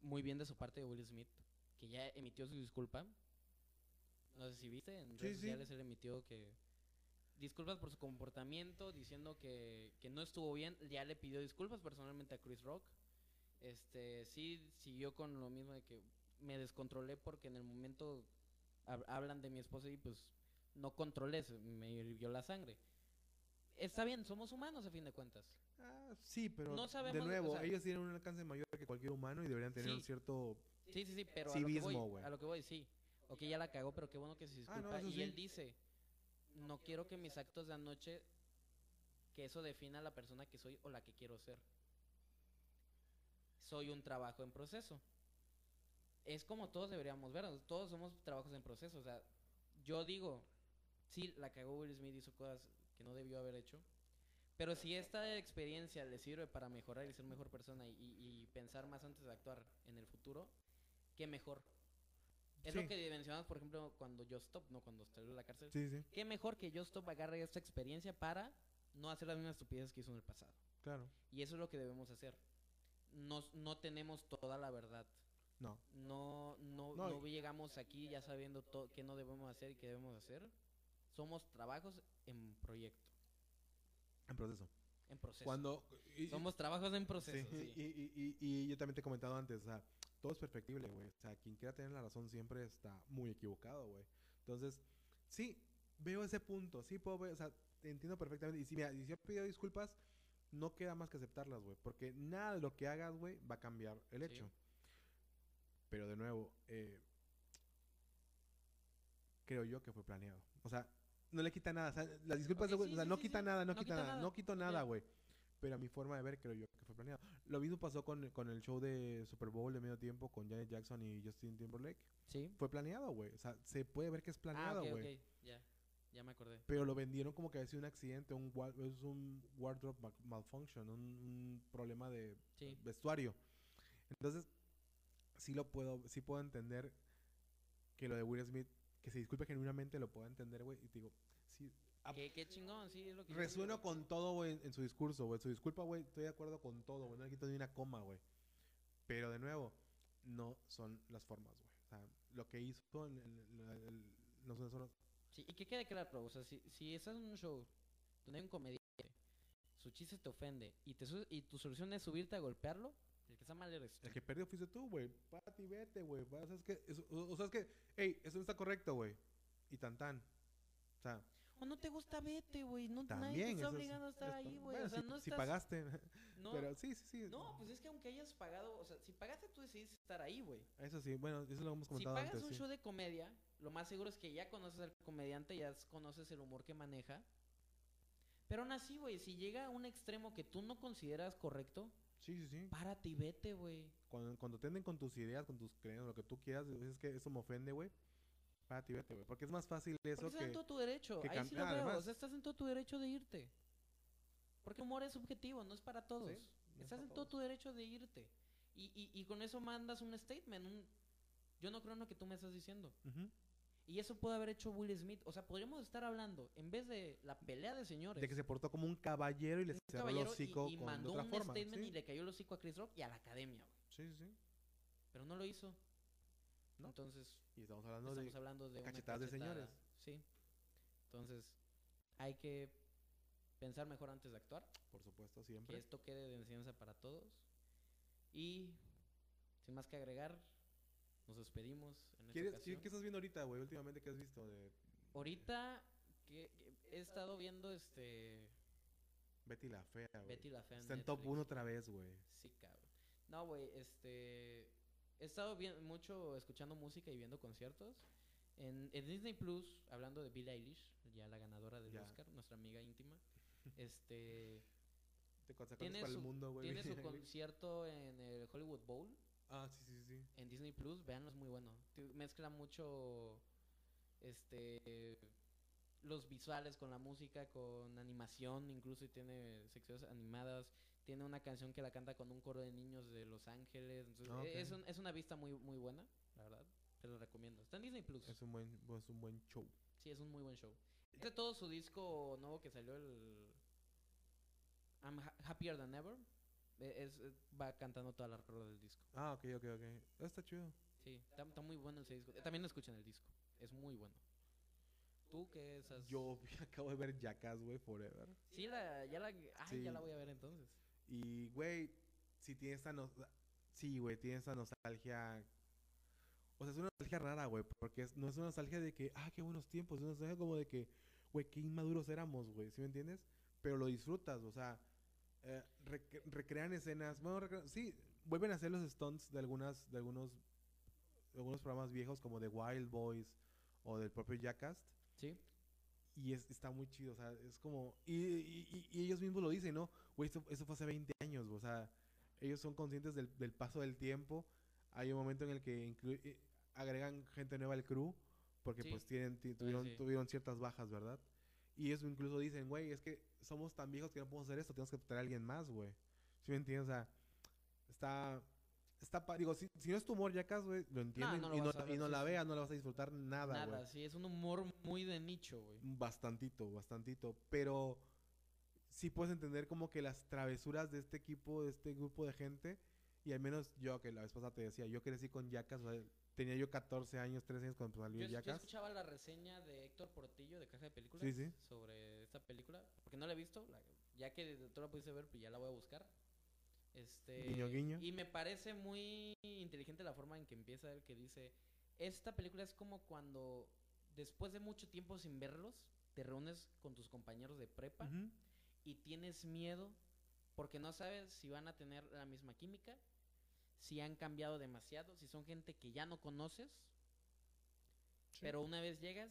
muy bien de su parte de Will Smith, que ya emitió su disculpa. No sé si viste, en Sí, redes sí. sociales él emitió que disculpas por su comportamiento, diciendo que, que no estuvo bien. Ya le pidió disculpas personalmente a Chris Rock. Este, sí siguió con lo mismo de que me descontrolé porque en el momento hab- hablan de mi esposa y pues no controlé, me hirvió la sangre. Está bien, somos humanos a fin de cuentas. Ah, sí, pero No sabemos, de nuevo, o sea- ellos tienen un alcance mayor que cualquier humano y deberían tener Sí. un cierto... Sí, sí, sí, pero Civismo, güey. a lo que voy, sí. Ok, ya la cagó, pero qué bueno que se disculpa. Ah, no, eso y sí. él dice, no quiero que mis actos de anoche, que eso defina la persona que soy o la que quiero ser. Soy un trabajo en proceso. Es como todos deberíamos ver, todos somos trabajos en proceso. O sea, yo digo, sí, la cagó Will Smith, hizo cosas que no debió haber hecho. Pero si esta experiencia le sirve para mejorar y ser mejor persona y- y pensar más antes de actuar en el futuro, qué mejor. Es Sí. lo que mencionamos, por ejemplo, cuando Just Stop, ¿no? Cuando salió de la cárcel. Sí, sí, Qué mejor que Just Stop agarre esta experiencia para no hacer las mismas estupideces que hizo en el pasado. claro. Y eso es lo que debemos hacer. Nos- no tenemos toda la verdad. No. No, no, No, llegamos aquí ya sabiendo todo qué no debemos hacer y qué debemos hacer. Somos trabajos en proyecto, En proceso. en proceso. Cuando... y- Somos trabajos en Sí, proceso, sí. Y, y- y- y yo también te he comentado antes, o sea, todo es perfectible, güey. O sea, quien quiera tener la razón siempre está muy equivocado, güey. Entonces, sí, veo ese punto, sí puedo ver, o sea, entiendo perfectamente. Y si, mira, y si yo pido disculpas, no queda más que aceptarlas, güey. Porque nada de lo que hagas, güey, va a cambiar el Sí. hecho. Pero de nuevo, eh, creo yo que fue planeado. O sea, no le quita nada. O sea, las disculpas, Ok, güey, sí, o sea, sí, no quita nada, no, No quita, quita nada, nada. no quito nada, güey. Pero a mi forma de ver, creo yo que fue planeado. Lo mismo pasó con, con el show de Super Bowl de medio tiempo con Janet Jackson y Justin Timberlake. Sí. Fue planeado, güey. O sea, se puede ver que es planeado, ah, ok, güey. ok. Ya, ya me acordé. Pero lo vendieron como que había sido un accidente, un, es un wardrobe mal- malfunction, un, un problema de Sí. vestuario. Entonces, sí lo puedo, sí puedo entender que lo de Will Smith, que se disculpe genuinamente, lo puedo entender, güey. Y te digo, sí, Qué, qué chingón, sí, es lo que resueno con todo, güey, en, en su discurso, güey. Su disculpa, güey, estoy de acuerdo con todo, güey. No le quito ni una coma, güey. Pero de nuevo, no son las formas, güey. O sea, lo que hizo en, en- en- el- no son, son- Sí, y que quede claro, o sea, si, si estás en un show donde hay un comediante, su chiste te ofende y, te y tu solución es subirte a golpearlo, el que está mal eres tú. El que perdió fuiste tú, güey. Y vete, güey. O sea, es que, o sea, es que, hey, eso no está correcto, güey. Y tan tan. O sea, O no te gusta, vete, güey. No, nadie te está eso es- obligando a estar esto- ahí, güey. bueno, o sea, si, no si estás... pagaste. No. Pero sí, sí, sí. No, pues es que aunque hayas pagado, o sea, si pagaste tú decidiste estar ahí, güey. Eso sí, bueno, eso lo hemos Si comentado pagas antes. un sí. show de comedia, lo más seguro es que ya conoces al comediante, ya conoces el humor que maneja. Pero aún así, güey, si llega a un extremo que tú no consideras correcto, Sí, sí, sí. párate y vete, güey. Cuando, cuando te anden con tus ideas, con tus creencias, lo que tú quieras, es que eso me ofende, güey. Y vete, güey. Porque es más fácil eso Porque estás en que... todo tu derecho. que Ahí sí lo Ah, veo. además- O sea, estás en todo tu derecho de irte. Porque el humor es subjetivo, no es para todos. Sí, no es estás para en todo todos. tu derecho de irte. Y, y, y con eso mandas un statement. Un... Yo no creo en lo que tú me estás diciendo. Ujú. Y eso puede haber hecho Will Smith. O sea, podríamos estar hablando, en vez de la pelea de señores, De que se portó como un caballero y le cerró el hocico y, y con mandó de otra un forma. statement sí. y le cayó el hocico a Chris Rock y a la academia, güey. sí, sí, sí. Pero no lo hizo. No. Entonces, Y estamos hablando estamos de... hablando de una cachetadas de cachetada, señores. Sí. Entonces, hay que pensar mejor antes de actuar. Por supuesto, Que siempre. esto quede de enseñanza para todos. Y, sin más que agregar, nos despedimos en esta ¿Quieres- ocasión. ¿Qué, qué estás viendo ahorita, güey? Últimamente, ¿qué has visto? De Ahorita que, que he estado viendo este... Betty la Fea, güey. Betty la Fea en Está en top Netflix. 1 otra vez, güey. Sí, cabrón. No, güey, este... He estado bien, mucho escuchando música y viendo conciertos. En, en Disney Plus, hablando de Billie Eilish, ya la ganadora del. Oscar, nuestra amiga íntima. Este... Te Tiene para su, el mundo, güey. tiene su concierto en el Hollywood Bowl. Ah, sí, sí, sí. en Disney Plus, veanlo, es muy bueno. Mezcla mucho este los visuales con la música, con animación, incluso y tiene secciones animadas, tiene una canción que la canta con un coro de niños de Los Ángeles, entonces Ah, es, un- es una vista muy muy buena, la verdad. Te lo recomiendo. Está en Disney Plus. Es un buen, es un buen show. Sí, es un muy buen show. Este todo su disco nuevo que salió el I'm Ha- Happier Than Ever. eh, Es, es- va cantando toda la rola del disco. Ah, ok, ok, ok. Está chido. Sí, está, está muy bueno ese disco. También lo escuchan el disco. Es muy bueno. ¿Tú qué esas? Yo acabo de ver Jackass, güey, Forever. Sí, la, ya la... Ay, Sí. ya la voy a ver entonces. Y, güey, si tiene esta nostalgia. Sí, güey, tiene esa nostalgia. O sea, es una nostalgia rara, güey, porque es- no es una nostalgia de que, ah, qué buenos tiempos. Es una nostalgia como de que, güey, qué inmaduros éramos, güey, ¿sí me entiendes? Pero lo disfrutas, o sea, eh, rec- recrean escenas. Bueno, recrean- sí, vuelven a hacer los stunts de algunas, de algunos, de algunos programas viejos como de Wild Boys o del propio Jackass. Sí. Y es, está muy chido, o sea, es como... Y- y ellos mismos lo dicen, ¿no? Güey, esto, esto fue hace 20 años, o sea, ellos son conscientes del, del paso del tiempo. Hay un momento en el que eh, agregan gente nueva al crew, porque Sí. pues tienen, tuvieron, sí. tuvieron ciertas bajas, ¿verdad? Y ellos incluso dicen, güey, es que somos tan viejos que no podemos hacer esto, tenemos que traer a alguien más, güey. ¿Sí me entiendes? O sea, está... Está digo, si, si no es tu humor, Jackass, güey, lo entiendo no lo y, no, ver, y no sí, la veas, no la vas a disfrutar. Nada, sí, es un humor muy de nicho, güey. Bastantito, bastantito. Pero sí puedes entender como que las travesuras de este equipo, de este grupo de gente. Y al menos yo, que la vez pasada te decía, yo crecí con Yacas. O sea, tenía yo 14 años, 13 años cuando salió Yo, yo Yacas. escuchaba la reseña de Héctor Portillo de Caja de Películas Sí, sí. sobre esta película, porque no la he visto, la- ya que tú la pudiste ver, pues ya la voy a buscar. Este, Guiño, guiño. Y me parece muy inteligente la forma en que empieza el que dice, esta película es como cuando después de mucho tiempo sin verlos, te reúnes con tus compañeros de prepa Ujú. Y tienes miedo porque no sabes si van a tener la misma química, si han cambiado demasiado, si son gente que ya no conoces, pero una vez llegas,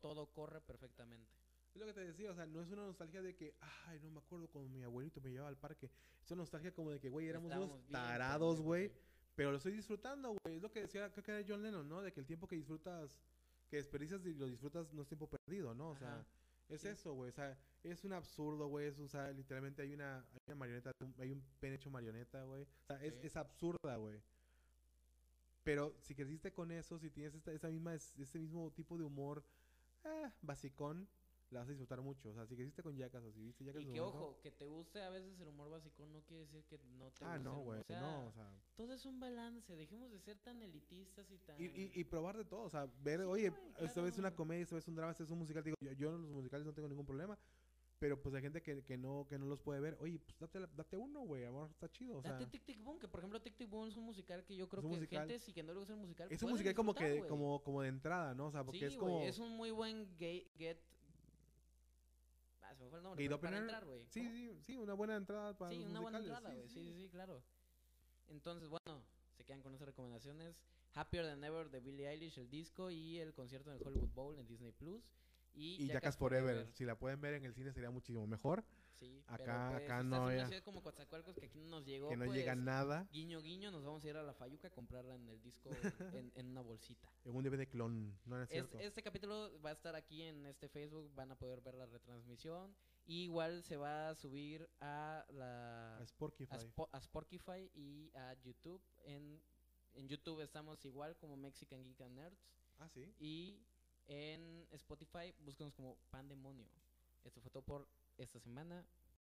todo corre perfectamente. Es lo que te decía, o sea, no es una nostalgia de que, ay, no me acuerdo cuando mi abuelito me llevaba al parque. Es una nostalgia como de que, güey, éramos Estábamos unos tarados, güey. Pero lo estoy disfrutando, güey. Es lo que decía, creo que era John Lennon, ¿no? De que el tiempo que disfrutas, que desperdicias y lo disfrutas no es tiempo perdido, ¿no? O sea. Es Sí. eso, güey. O sea, es un absurdo, güey. O sea, literalmente hay una, hay una marioneta, hay un pen hecho marioneta, güey. O sea, es, es absurda, güey. Pero si creciste con eso, si tienes esta, esa misma, ese mismo tipo de humor, eh, basicón, la vas a disfrutar mucho. O sea, si creciste con Jackass o si viste Jackass Y que ojo, que te guste a veces el humor básico no quiere decir que no te Ah, guste. el no, güey. O sea, no, o sea. todo es un balance, dejemos de ser tan elitistas y tan... Y, y, y probar de todo, o sea, ver, Sí, oye, güey, esta claro. vez es una comedia, esta vez es un drama, esta vez es un musical. Digo, yo, yo en los musicales no tengo ningún problema, pero pues hay gente que, que no que no los puede ver. Oye, pues date, date uno, güey, amor, está chido. O sea, Date Tic Tic Boom, que por ejemplo Tic Tic Boom es un musical que yo creo que musical. gente si que no le gusta el musical es un musical como que como, como de entrada, ¿no? O sea, porque sí, es como... güey, es un muy buen get... Ah, se me fue el nombre, Gate pero para entrar, güey. Sí, ¿Cómo? sí, sí, una buena entrada para Sí, los una buena entrada, güey. Sí, sí, sí, claro. Entonces, bueno, se quedan con esas recomendaciones. Happier Than Ever de Billie Eilish, el disco y el concierto en el Hollywood Bowl en Disney Plus. Y, Y Jackass Forever. Si la pueden ver en el cine sería muchísimo mejor. Sí, Acá- pero, pues, acá no en una ciudad como Coatzacoalcos que aquí no nos llegó. que no pues, llega nada. Guiño, guiño, nos vamos a ir a la Fayuca a comprarla en el disco en, en una bolsita. En un DVD clon, no es Es- cierto. este capítulo va a estar aquí en este Facebook, van a poder ver la retransmisión. Y igual se va a subir a la A Spotify. a, Spo- a y a YouTube. En, en YouTube estamos igual como Mexican Geek and Nerds. Ah, sí. Y en Spotify búscanos como Pandemonio. Esto fue todo por esta semana.